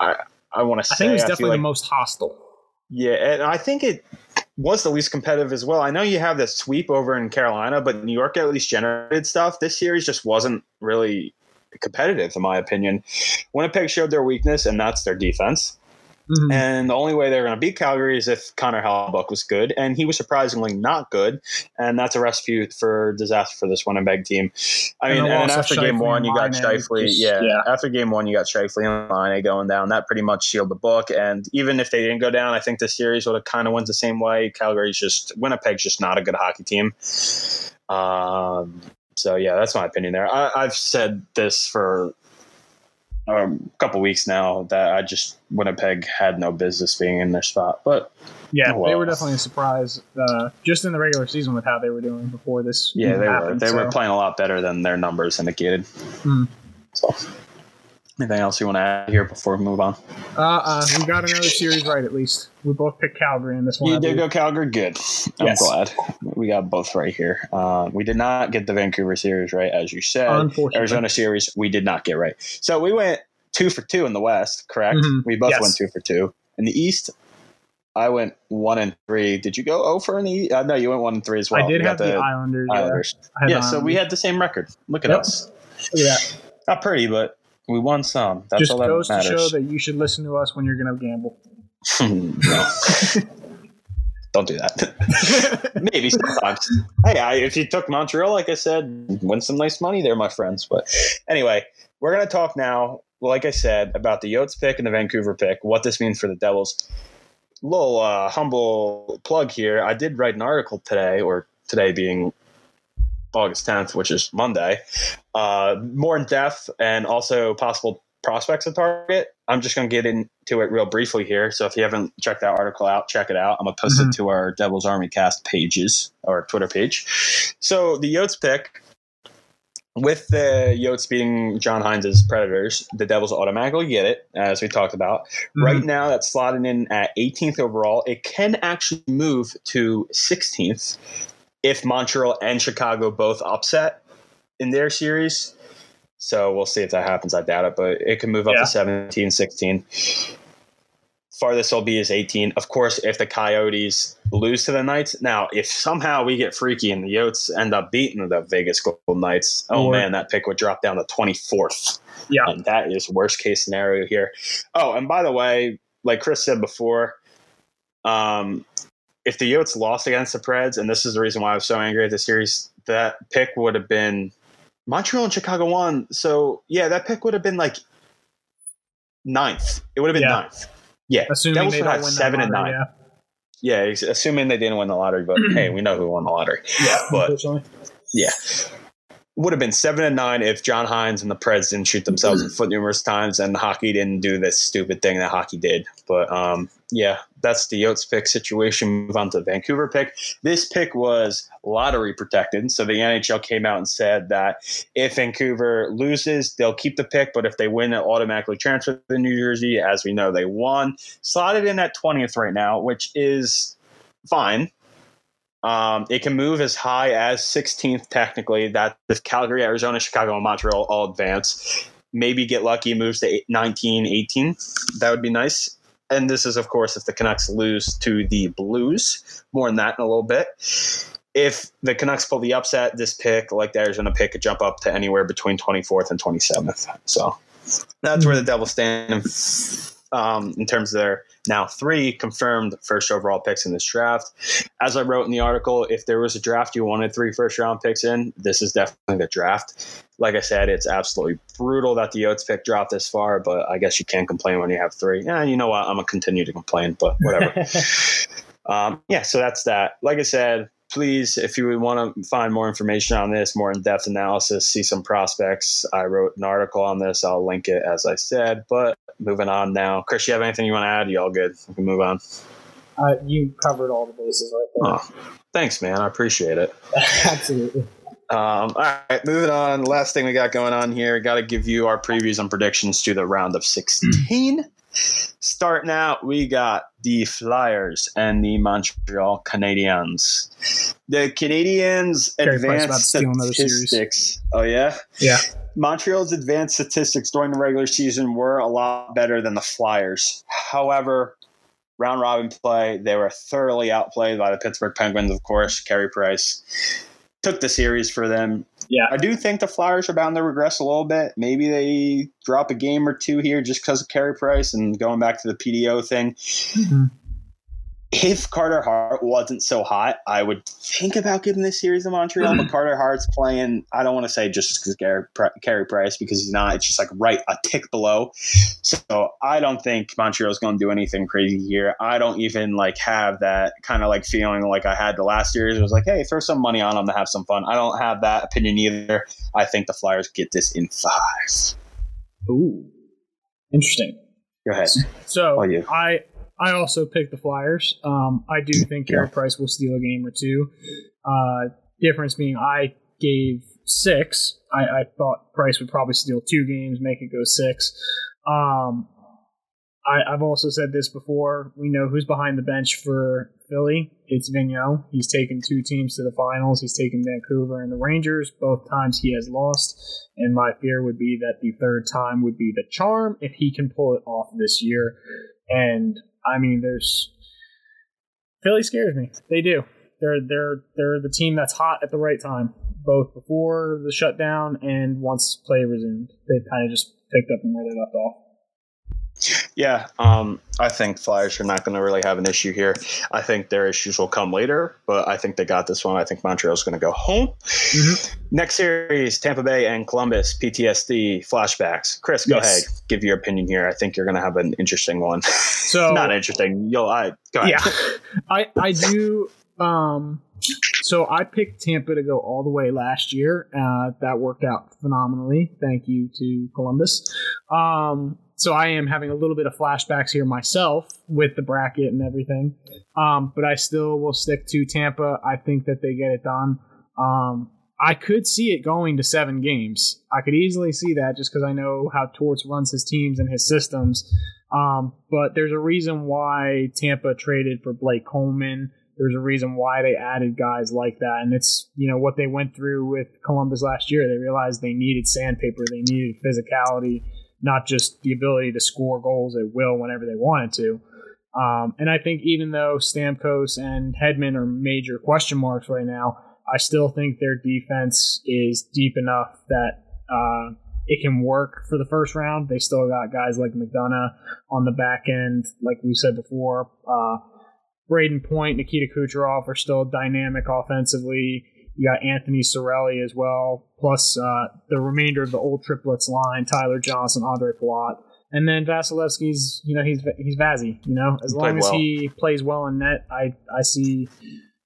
A: I I want to say
B: I think it was definitely like, the most hostile.
A: Yeah, and I think it was the least competitive as well. I know you have this sweep over in Carolina, but New York at least generated stuff. This series just wasn't really competitive, in my opinion. Winnipeg showed their weakness, and that's their defense. Mm-hmm. And the only way they're going to beat Calgary is if Connor Hellebuyck was good, and he was surprisingly not good, and that's a recipe for disaster for this Winnipeg team. I mean, and, and after Scheifele game one, you got Scheifele. Yeah, yeah, after game one, you got Scheifele and Laine going down. That pretty much sealed the book. And even if they didn't go down, I think the series would have kind of went the same way. Calgary's just Winnipeg's just not a good hockey team. Um, so yeah, that's my opinion there. I, I've said this for um, a couple weeks now that I just Winnipeg had no business being in their spot. But
B: yeah, well. they were definitely a surprise uh, just in the regular season with how they were doing before this.
A: Yeah, they happened, were. They so. were playing a lot better than their numbers indicated. Mm. So Anything else you want to add here before we move on?
B: Uh, uh, we got another series right at least. We both picked Calgary in this one.
A: You did go Calgary. Good. I'm yes. glad we got both right here. Uh, we did not get the Vancouver series right, as you said. Arizona series we did not get right. So we went two for two in the West. Correct. Mm-hmm. We both yes. went two for two in the East. I went one and three. Did you go oh for any? Uh, no, you went one and three as well.
B: I did have the, the, Islanders.
A: Islanders. Yeah, yeah so we had the same record. Look at yep. us.
B: Yeah.
A: Not pretty, but we won some. That's
B: Just
A: all that
B: goes
A: matters.
B: to show that you should listen to us when you're going to gamble.
A: Don't do that. Maybe sometimes. Hey, I, if you took Montreal, like I said, win some nice money there, my friends. But anyway, we're going to talk now, like I said, about the Yotes pick and the Vancouver pick, what this means for the Devils. Little uh, humble plug here. I did write an article today, or today being August 10th, which is Monday, uh, more in depth and also possible prospects of target. I'm just going to get into it real briefly here. So if you haven't checked that article out, check it out. I'm going to post mm-hmm. it to our Devils Army cast pages or Twitter page. So the Yotes pick with the Yotes being John Hynes' Predators, the Devils automatically get it, as we talked about. Mm-hmm. Right now, that's slotted in at 18th overall. It can actually move to 16th if Montreal and Chicago both upset in their series. So we'll see if that happens. I doubt it, but it can move up yeah. to 17, 16. Farthest will be is 18. Of course, if the Coyotes lose to the Knights. Now, if somehow we get freaky and the Yotes end up beating the Vegas Golden Knights, oh or, man, that pick would drop down to 24th.
B: Yeah.
A: And that is worst case scenario here. Oh, and by the way, like Chris said before, um, if the Yotes lost against the Preds, and this is the reason why I was so angry at the series, that pick would have been Montreal and Chicago won. So yeah, that pick would have been like ninth. It would have been yeah. ninth. Yeah,
B: assuming Devils they would have
A: seven and nine. Yeah. yeah, assuming they didn't win the lottery, but hey, we know who won the lottery.
B: Yeah,
A: but yeah, would have been seven and nine if John Hynes and the Preds didn't shoot themselves in the foot numerous times and hockey didn't do this stupid thing that hockey did. But um, yeah, that's the Yotes pick situation. Move on to the Vancouver pick. This pick was lottery protected. So the NHL came out and said that if Vancouver loses, they'll keep the pick, but if they win, it automatically transfer to New Jersey. As we know, they won. Slotted in at 20th right now, which is fine. Um, it can move as high as 16th technically. That if Calgary, Arizona, Chicago, and Montreal all advance, maybe get lucky, moves to 19, 18. That would be nice. And this is, of course, if the Canucks lose to the Blues. More on that in a little bit. If the Canucks pull the upset, this pick, like the Arizona pick, could jump up to anywhere between 24th and 27th. So that's where the Devils stand um, in terms of their now three confirmed first overall picks in this draft. As I wrote in the article, if there was a draft you wanted three first round picks in, this is definitely the draft. Like I said, it's absolutely brutal that the Yotes pick dropped this far, but I guess you can't complain when you have three. Yeah, you know what? I'm gonna continue to complain, but whatever. um, yeah, so that's that. Like I said, please, if you want to find more information on this, more in depth analysis, see some prospects, I wrote an article on this. I'll link it as I said. But moving on now. Chris, you have anything you want to add? You all good? We can move on.
B: Uh, you covered all the bases right there.
A: Oh, thanks, man. I appreciate it.
B: Absolutely.
A: Um, all right, moving on. Last thing we got going on here. Got to give you our previews and predictions to the round of 16. Starting out, we got the Flyers and the Montreal Canadiens. The Canadiens
B: Carey Price about to
A: advanced
B: steal another series.
A: statistics. Oh yeah,
B: Yeah.
A: Montreal's advanced statistics during the regular season were a lot better than the Flyers. However, round robin play, they were thoroughly outplayed by the Pittsburgh Penguins, of course. Carey Price took the series for them.
B: Yeah.
A: I do think the Flyers are bound to regress a little bit. Maybe they drop a game or two here just because of Carey Price and going back to the PDO thing.
B: Mhm.
A: If Carter Hart wasn't so hot, I would think about giving this series to Montreal. but mm. Carter Hart's playing, I don't want to say just because Carey, Carey Price, because he's not. It's just like right a tick below. So I don't think Montreal's going to do anything crazy here. I don't even like have that kind of like feeling like I had the last series. It was like, hey, throw some money on them to have some fun. I don't have that opinion either. I think the Flyers get this in five.
B: Ooh. Interesting.
A: Go ahead.
B: So
A: Oh, you.
B: I I also picked the Flyers. Um, I do think Carey
A: Yeah.
B: Price will steal a game or two. Uh, difference being I gave six. I, I thought Price would probably steal two games, make it go six. Um, I, I've also said this before. We know who's behind the bench for Philly. It's Vigneault. He's taken two teams to the finals. He's taken Vancouver and the Rangers. Both times he has lost. And my fear would be that the third time would be the charm if he can pull it off this year. And I mean, there's Philly scares me. They do. They're they're they're the team that's hot at the right time, both before the shutdown and once play resumed. They kind of just picked up where they left off.
A: Yeah, um, I think Flyers are not going to really have an issue here. I think their issues will come later, but I think they got this one. I think Montreal's going to go home. Next series, Tampa Bay and Columbus, PTSD flashbacks. Chris, go
B: Yes.
A: ahead. Give your opinion here. I think you're going to have an interesting one.
B: So
A: not interesting. You'll, I, go ahead.
B: yeah, I I do. Um, so I picked Tampa to go all the way last year. Uh, that worked out phenomenally. Thank you to Columbus. Um, so I am having a little bit of flashbacks here myself with the bracket and everything. Um, but I still will stick to Tampa. I think that they get it done. Um, I could see it going to seven games. I could easily see that just because I know how Torts runs his teams and his systems. Um, but there's a reason why Tampa traded for Blake Coleman. There's a reason why they added guys like that, and it's you know what they went through with Columbus last year. They realized they needed sandpaper, they needed physicality, not just the ability to score goals at will whenever they wanted to. Um, and I think even though Stamkos and Hedman are major question marks right now, I still think their defense is deep enough that uh, it can work for the first round. They still got guys like McDonagh on the back end, like we said before. Uh, Brayden Point, Nikita Kucherov are still dynamic offensively. You got Anthony Cirelli as well, plus uh, the remainder of the old triplets line: Tyler Johnson, Ondrej Palat, and then Vasilevskiy's. You know, he's he's Vazzy. You know, as
A: He
B: long as
A: well.
B: he plays well in net, I I see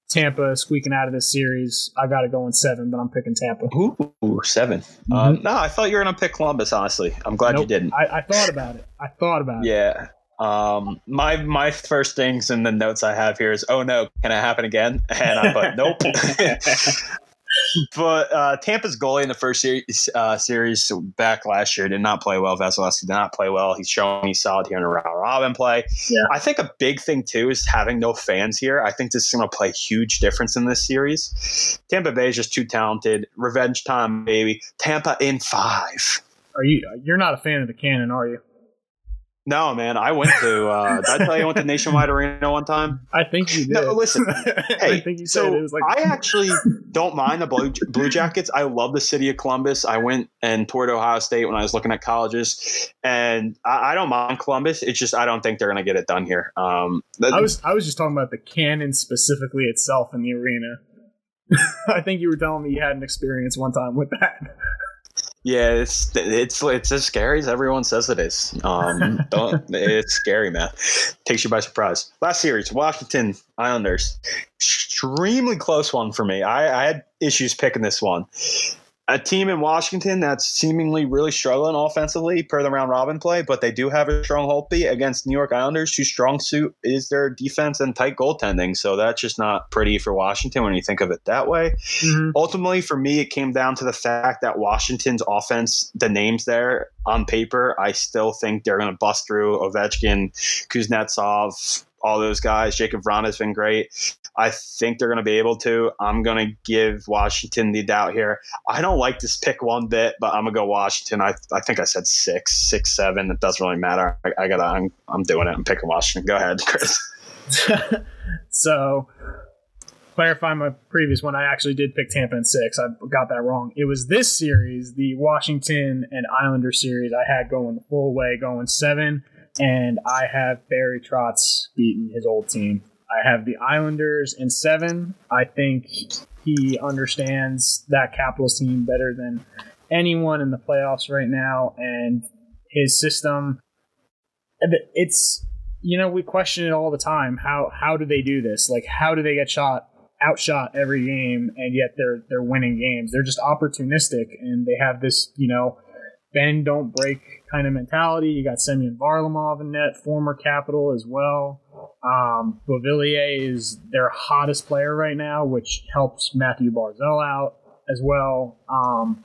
B: Tampa squeaking out of this series. I got to go in seven, but I'm picking Tampa.
A: Ooh, 7 Uh, no, I thought you were going to pick Columbus, honestly. I'm glad you didn't.
B: I, I thought about it. I thought about it.
A: Yeah. Um, my my first things in the notes I have here is, oh no, can it happen again? And I put nope. but uh, Tampa's goalie in the first series, uh, series back last year did not play well. Vasilevskiy did not play well. He's showing he's solid here in a round robin play.
B: Yeah.
A: I think a big thing too is having no fans here. I think this is going to play a huge difference in this series. Tampa Bay is just too talented. Revenge time, baby. Tampa in five.
B: Are you? You're not a fan of the cannon, are you?
A: No, man. I went to. Uh, did I tell you I went to Nationwide Arena one time?
B: I think you did.
A: No, listen.
B: I
A: Hey,
B: think you said
A: so
B: it was like
A: I actually don't mind the Blue, Blue Jackets. I love the city of Columbus. I went and toured Ohio State when I was looking at colleges, and I, I don't mind Columbus. It's just I don't think they're going to get it done here. Um,
B: I was I was just talking about the cannon specifically itself in the arena. I think you were telling me you had an experience one time with that.
A: Yeah, it's it's it's as scary as everyone says it is. Um, don't it's scary, man. Takes you by surprise. Last series, Washington Islanders, extremely close one for me. I, I had issues picking this one a team in Washington that's seemingly really struggling offensively per the round robin play, but they do have a strong Holtby against New York Islanders, whose strong suit is their defense and tight goaltending. So that's just not pretty for Washington when you think of it that way. Mm-hmm. Ultimately, for me, it came down to the fact that Washington's offense, the names there on paper, I still think they're going to bust through Ovechkin, Kuznetsov, all those guys. Jakub Vrana has been great. I think they're going to be able to. I'm going to give Washington the doubt here. I don't like this pick one bit, but I'm going to go Washington. I, I think I said six, six, seven. It doesn't really matter. I, I got to, I'm, I'm doing it. I'm picking Washington. Go ahead, Chris.
B: so, clarify my previous one. I actually did pick Tampa in six. I got that wrong. It was this series, the Washington and Islander series, I had going the full way, going seven and I have Barry Trotz beating his old team. I have the Islanders in seven. I think he understands that Capitals team better than anyone in the playoffs right now, and his system. It's you know we question it all the time. How how do they do this? Like how do they get shot outshot every game and yet they're they're winning games? They're just opportunistic and they have this you know bend don't break kind of mentality. You got Semyon Varlamov in net, former Capital as well. Um, Beauvillier is their hottest player right now, which helps Mathew Barzal out as well. Um,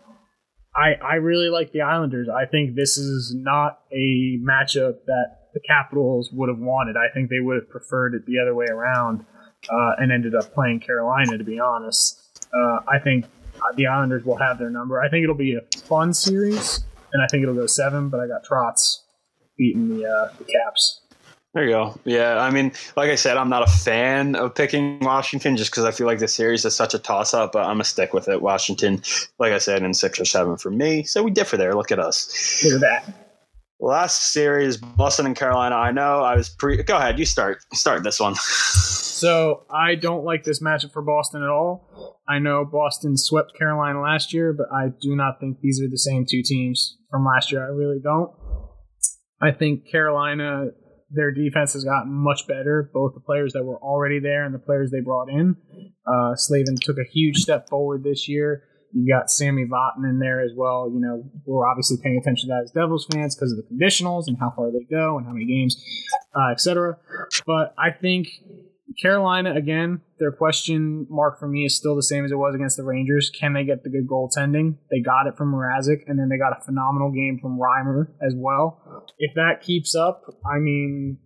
B: I, I really like the Islanders. I think this is not a matchup that the Capitals would have wanted. I think they would have preferred it the other way around uh, and ended up playing Carolina, to be honest. Uh, I think the Islanders will have their number. I think it'll be a fun series and I think it'll go seven. But I got Trotz beating the uh, the Caps.
A: There you go. Yeah, I mean, like I said, I'm not a fan of picking Washington just because I feel like the series is such a toss up, but I'm going to stick with it. Washington, like I said, in six or seven for me. So we differ there. Look at us.
B: Look at that.
A: Last series, Boston and Carolina. I know I was pre. Go ahead. You start. Start this one.
B: so I don't like this matchup for Boston at all. I know Boston swept Carolina last year, but I do not think these are the same two teams from last year. I really don't. I think Carolina, their defense has gotten much better. Both the players that were already there and the players they brought in. Uh, Slavin took a huge step forward this year. You've got Sami Vatanen in there as well. You know, we're obviously paying attention to that as Devils fans because of the conditionals and how far they go and how many games, uh, etc. But I think Carolina, again, their question mark for me is still the same as it was against the Rangers. Can they get the good goaltending? They got it from Mrazek, and then they got a phenomenal game from Reimer as well. If that keeps up, I mean,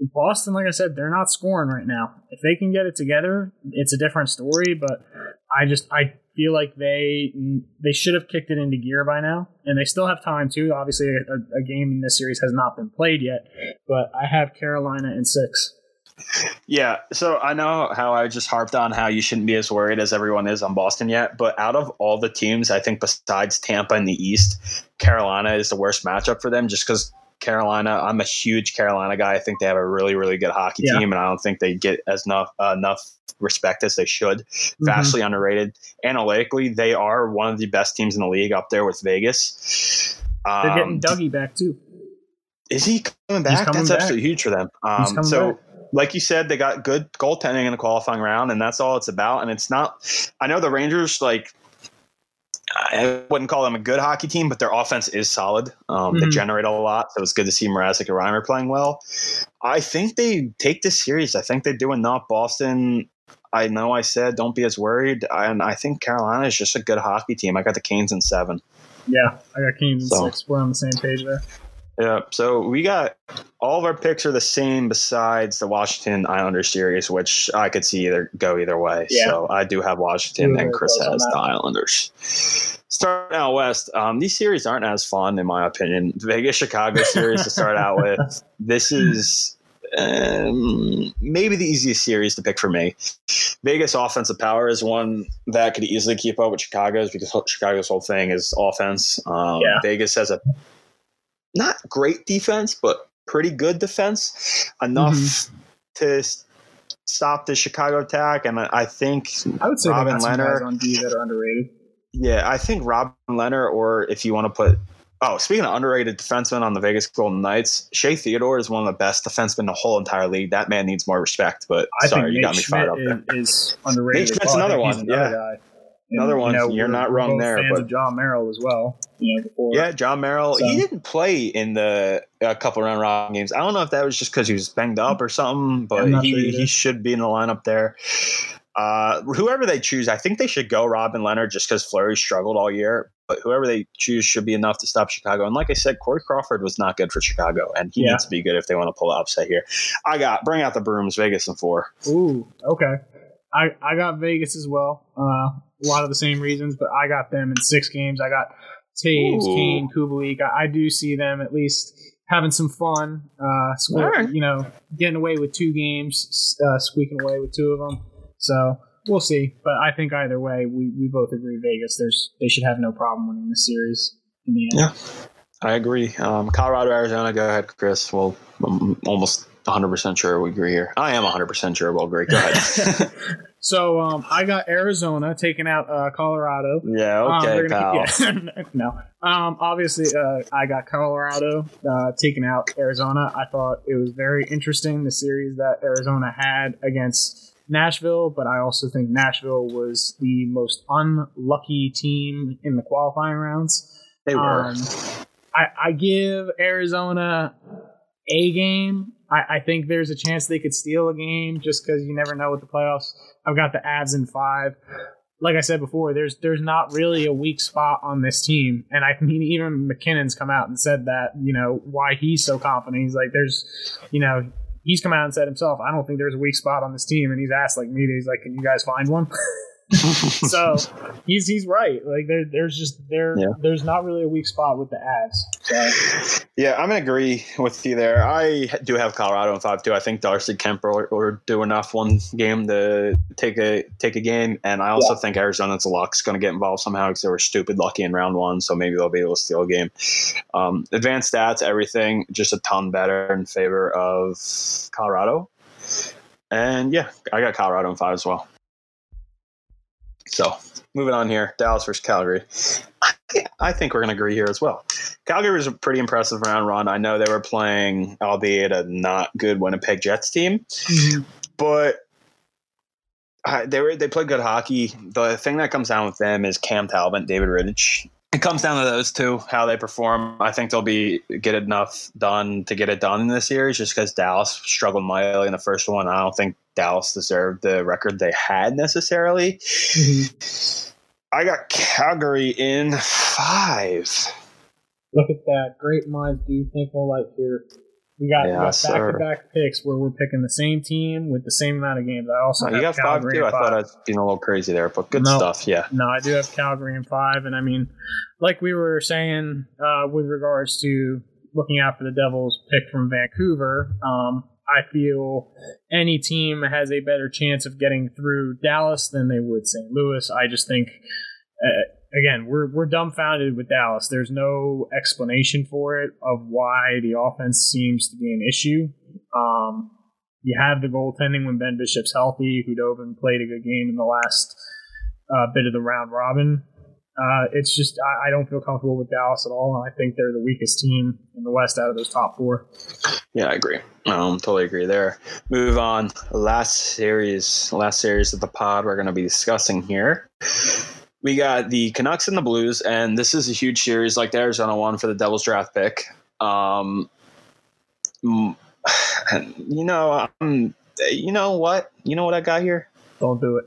B: Boston, like I said, they're not scoring right now. If they can get it together, it's a different story. But I just I feel like they they should have kicked it into gear by now, and they still have time too. Obviously, a, a game in this series has not been played yet, but I have Carolina in six.
A: Yeah, so I know how I just harped on how you shouldn't be as worried as everyone is on Boston yet, but out of all the teams, I think besides Tampa in the East, Carolina is the worst matchup for them just because Carolina, I'm a huge Carolina guy. I think they have a really, really good hockey yeah. team, and I don't think they get as enough uh, enough respect as they should. Mm-hmm. Vastly underrated. Analytically, they are one of the best teams in the league up there with Vegas.
B: Um, They're getting um, Dougie back too.
A: Is he coming back? Coming That's back. absolutely huge for them. Um, so. Back like you said, they got good goaltending in the qualifying round, and that's all it's about. And it's not. I know the Rangers like. I wouldn't call them a good hockey team, but their offense is solid. Um, mm-hmm. They generate a lot, so it's good to see Mrazek and Reimer playing well. I think they take this series. I think they do enough. Boston. I know I said don't be as worried, and I think Carolina is just a good hockey team. I got the Canes in seven.
B: Yeah, I got Canes in so. six. We're on the same page there.
A: Yeah. So we got all of our picks are the same besides the Washington Islanders series, which I could see either go either way. Yeah. So I do have Washington and Chris has the Islanders. Starting out west, um, these series aren't as fun in my opinion. Vegas Chicago series to start out with. This is um, maybe the easiest series to pick for me. Vegas offensive power is one that could easily keep up with Chicago's because Chicago's whole thing is offense. Um, yeah. Vegas has a not great defense, but pretty good defense, enough mm-hmm. to stop the Chicago attack. And I think
B: I would say Robin Lehner on D that are underrated.
A: Yeah, I think Robin Lehner, or if you want to put Oh, speaking of underrated defensemen on the Vegas Golden Knights, Shea Theodore is one of the best defensemen in the whole entire league. That man needs more respect. But
B: I
A: sorry, you got me fired up there.
B: is, underrated.
A: Nate Schmidt's
B: well.
A: Another one,
B: another
A: yeah.
B: guy.
A: Another one. You're
B: we're-
A: not wrong there, but-
B: of Jon Merrill as well. You know, before.
A: Yeah, Jon Merrill. He didn't play in the a couple round robin games. I don't know if that was just because he was banged up or something, but he, he should be in the lineup there. Uh, whoever they choose, I think they should go Robin Lehner just because Fleury struggled all year. But whoever they choose should be enough to stop Chicago. And like I said, Corey Crawford was not good for Chicago, and he
B: Yeah.
A: needs to be good if they want to pull an upset here. I got bring out the brooms, Vegas and four.
B: Ooh, okay. I, I got Vegas as well. Uh, a lot of the same reasons, but I got them in six games. I got Toews,
A: Ooh.
B: Kane, Kubalik. I, I do see them at least having some fun. Uh, sque-
A: Alright.
B: You know, getting away with two games, uh, squeaking away with two of them. So we'll see. But I think either way, we, we both agree Vegas. There's they should have no problem winning this series in the end.
A: Yeah. I agree. Um, Colorado, Arizona. Go ahead, Chris. Well, I'm almost 100 percent sure we agree here. I am 100 percent sure we'll agree. Go ahead.
B: So um, I got Arizona taking out uh, Colorado.
A: yeah.
B: Um,
A: Okay,
B: they're
A: pal.
B: gonna- yeah, no. Um, obviously, uh, I got Colorado uh, taking out Arizona. I thought it was very interesting the series that Arizona had against Nashville, but I also think Nashville was the most unlucky team in the qualifying rounds.
A: They were.
B: Um, I, I give Arizona a game. I, I think there's a chance they could steal a game just because you never know with the playoffs. I've got the Avs in five. Like I said before, there's there's not really a weak spot on this team, and I mean even MacKinnon's come out and said that you know why he's so confident. He's like, there's, you know, he's come out and said himself, I don't think there's a weak spot on this team, and he's asked like me, he's like, can you guys find one? so he's he's right. Like there there's just there
A: Yeah.
B: there's not really a weak spot with the Avs. So,
A: Yeah, I'm gonna agree with you there. I do have Colorado in five too. I think Darcy Kuemper will, will do enough one game to take a take a game, and I also think Arizona's luck's gonna get involved somehow because they were stupid lucky in round one, so maybe they'll be able to steal a game. Um, advanced stats, everything, just a ton better in favor of Colorado, and yeah, I got Colorado in five as well. So moving on here, Dallas versus Calgary. I think we're going to agree here as well. Calgary was a pretty impressive round run. I know they were playing, albeit a not good Winnipeg Jets team, mm-hmm. but I- they were they played good hockey. The thing that comes down with them is Cam Talbot, David Rittich. It comes down to those two, how they perform. I think they'll be get enough done to get it done in this series, just because Dallas struggled mightily in the first one. I don't think Dallas deserved the record they had necessarily. I got Calgary in five.
B: Look at that. Great minds do think alike here. We got, we
A: Yeah,
B: got back-to-back picks where we're picking the same team with the same amount of games. I also
A: Oh,
B: have
A: you got five
B: Calgary
A: too.
B: in
A: I thought I was being a little crazy there, but good
B: No.
A: stuff. Yeah.
B: No, I do have Calgary in five, and I mean, like we were saying uh, with regards to looking out for the Devils pick from Vancouver, um, I feel any team has a better chance of getting through Dallas than they would St. Louis. I just think, uh, again, we're we're dumbfounded with Dallas. There's no explanation for it of why the offense seems to be an issue. Um, you have the goaltending when Ben Bishop's healthy. Khudobin played a good game in the last uh, bit of the round robin. Uh, it's just I, I don't feel comfortable with Dallas at all. and I think they're the weakest team in the West out of those top four.
A: Yeah, I agree. Um, totally agree there. Move on. Last series, last series of the pod we're going to be discussing here. We got the Canucks and the Blues, and this is a huge series, like the Arizona one for the Devils draft pick. Um, mm, you know, um, you know what? You know what I got here?
B: Don't do it.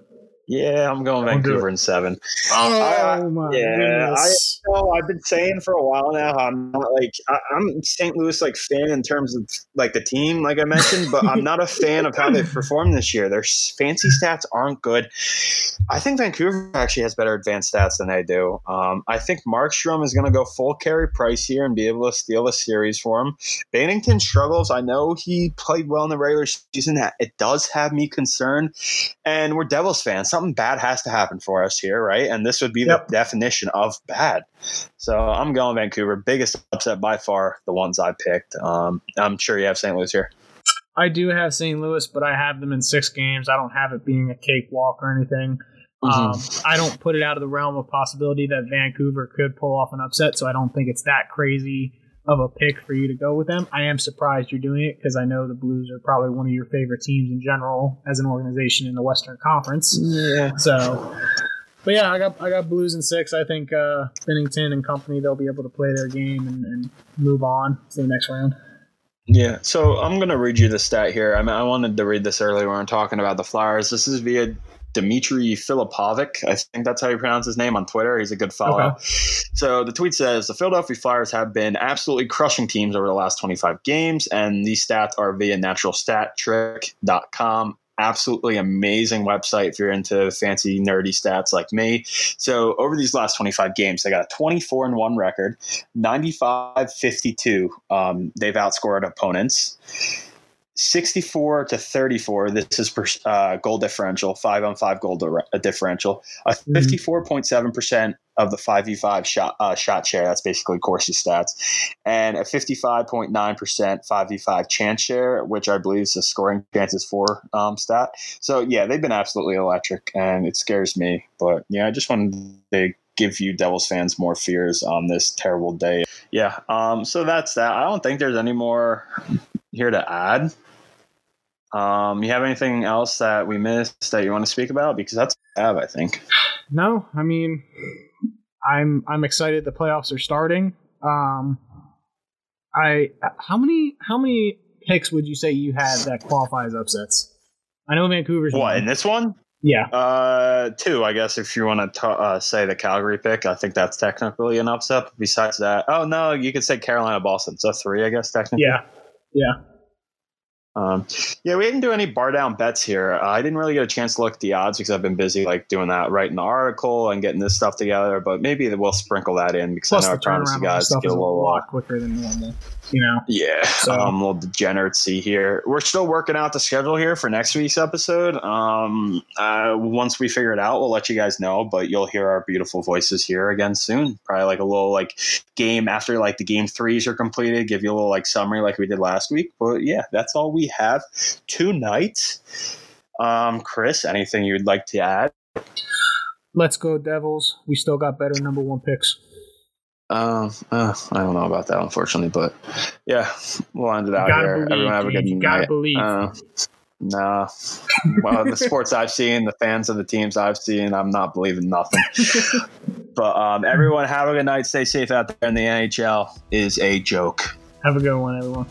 A: Yeah, I'm going
B: Don't
A: Vancouver in seven.
B: Oh my
A: yeah,
B: goodness!
A: No, I've been saying for a while now. how I'm not like I, I'm St. Louis like fan in terms of like the team, like I mentioned, but I'm not a fan of how they've performed this year. Their fancy stats aren't good. I think Vancouver actually has better advanced stats than they do. Um, I think Markstrom is going to go full Carey Price here and be able to steal the series for him. Binnington struggles. I know he played well in the regular season. That it does have me concerned, and we're Devils fans. Something bad has to happen for us here, right? And this would be
B: Yep.
A: the definition of bad. So I'm going Vancouver. Biggest upset by far, the ones I picked. Um, I'm sure you have St. Louis here.
B: I do have St. Louis, but I have them in six games. I don't have it being a cakewalk or anything. Um, I don't put it out of the realm of possibility that Vancouver could pull off an upset, so I don't think it's that crazy of a pick for you to go with them. I am surprised you're doing it because I know the Blues are probably one of your favorite teams in general as an organization in the Western Conference.
A: Yeah.
B: So, but yeah, I got I got Blues in six. I think uh, Binnington and company they'll be able to play their game and, and move on to the next round.
A: Yeah, so I'm going to read you the stat here. I mean, I wanted to read this earlier when are talking about the Flyers. This is via Dmitry Filipovic. I think that's how you pronounce his name on Twitter. He's a good follow. Okay. So the tweet says the Philadelphia Flyers have been absolutely crushing teams over the last 25 games, and these stats are via naturalstattrick.com absolutely amazing website if you're into fancy nerdy stats like me. So over these last 25 games, they got a 24 and 1 record, 95 52. Um, they've outscored opponents. 64 to 34. This is per, uh, goal differential, five on five goal di- differential. A 54.7% mm-hmm. of the 5v5 shot uh, shot share. That's basically Corsi stats. And a 55.9% 5v5 chance share, which I believe is a scoring chances for um, stat. So, yeah, they've been absolutely electric, and it scares me. But, yeah, I just wanted to give you Devils fans more fears on this terrible day. Yeah, um, so that's that. I don't think there's any more here to add. Um, you have anything else that we missed that you want to speak about? Because that's I have, I think.
B: No, I mean, I'm I'm excited. The playoffs are starting. Um, I how many how many picks would you say you had that qualify as upsets? I know Vancouver's
A: what in this one.
B: Yeah,
A: uh, two, I guess. If you want to uh, say the Calgary pick, I think that's technically an upset. Besides that, oh no, you could say Carolina, Boston. So three, I guess technically.
B: Yeah, yeah.
A: Um, yeah, we didn't do any bar down bets here. Uh, I didn't really get a chance to look at the odds because I've been busy like doing that, writing the article and getting this stuff together. But maybe we'll sprinkle that in because Plus I know I promised you guys to get a little
B: a lot quicker than normal. You know.
A: Yeah, so. um, a little degeneracy here. We're still working out the schedule here for next week's episode. Um, uh, once we figure it out, we'll let you guys know. But you'll hear our beautiful voices here again soon. Probably like a little like game after like the game threes are completed. Give you a little like summary like we did last week. But yeah, that's all we have tonight. Um, Chris, anything you'd like to add?
B: Let's go, Devils. We still got better number one picks.
A: Uh, uh, I don't know about that, unfortunately, but yeah, we'll end it out here.
B: Believe, Everyone have a good you night. Believe. Uh,
A: nah. well, the sports I've seen, the fans of the teams I've seen, I'm not believing nothing. but um, everyone have a good night. Stay safe out there. in the NHL is a joke.
B: Have a good one, everyone.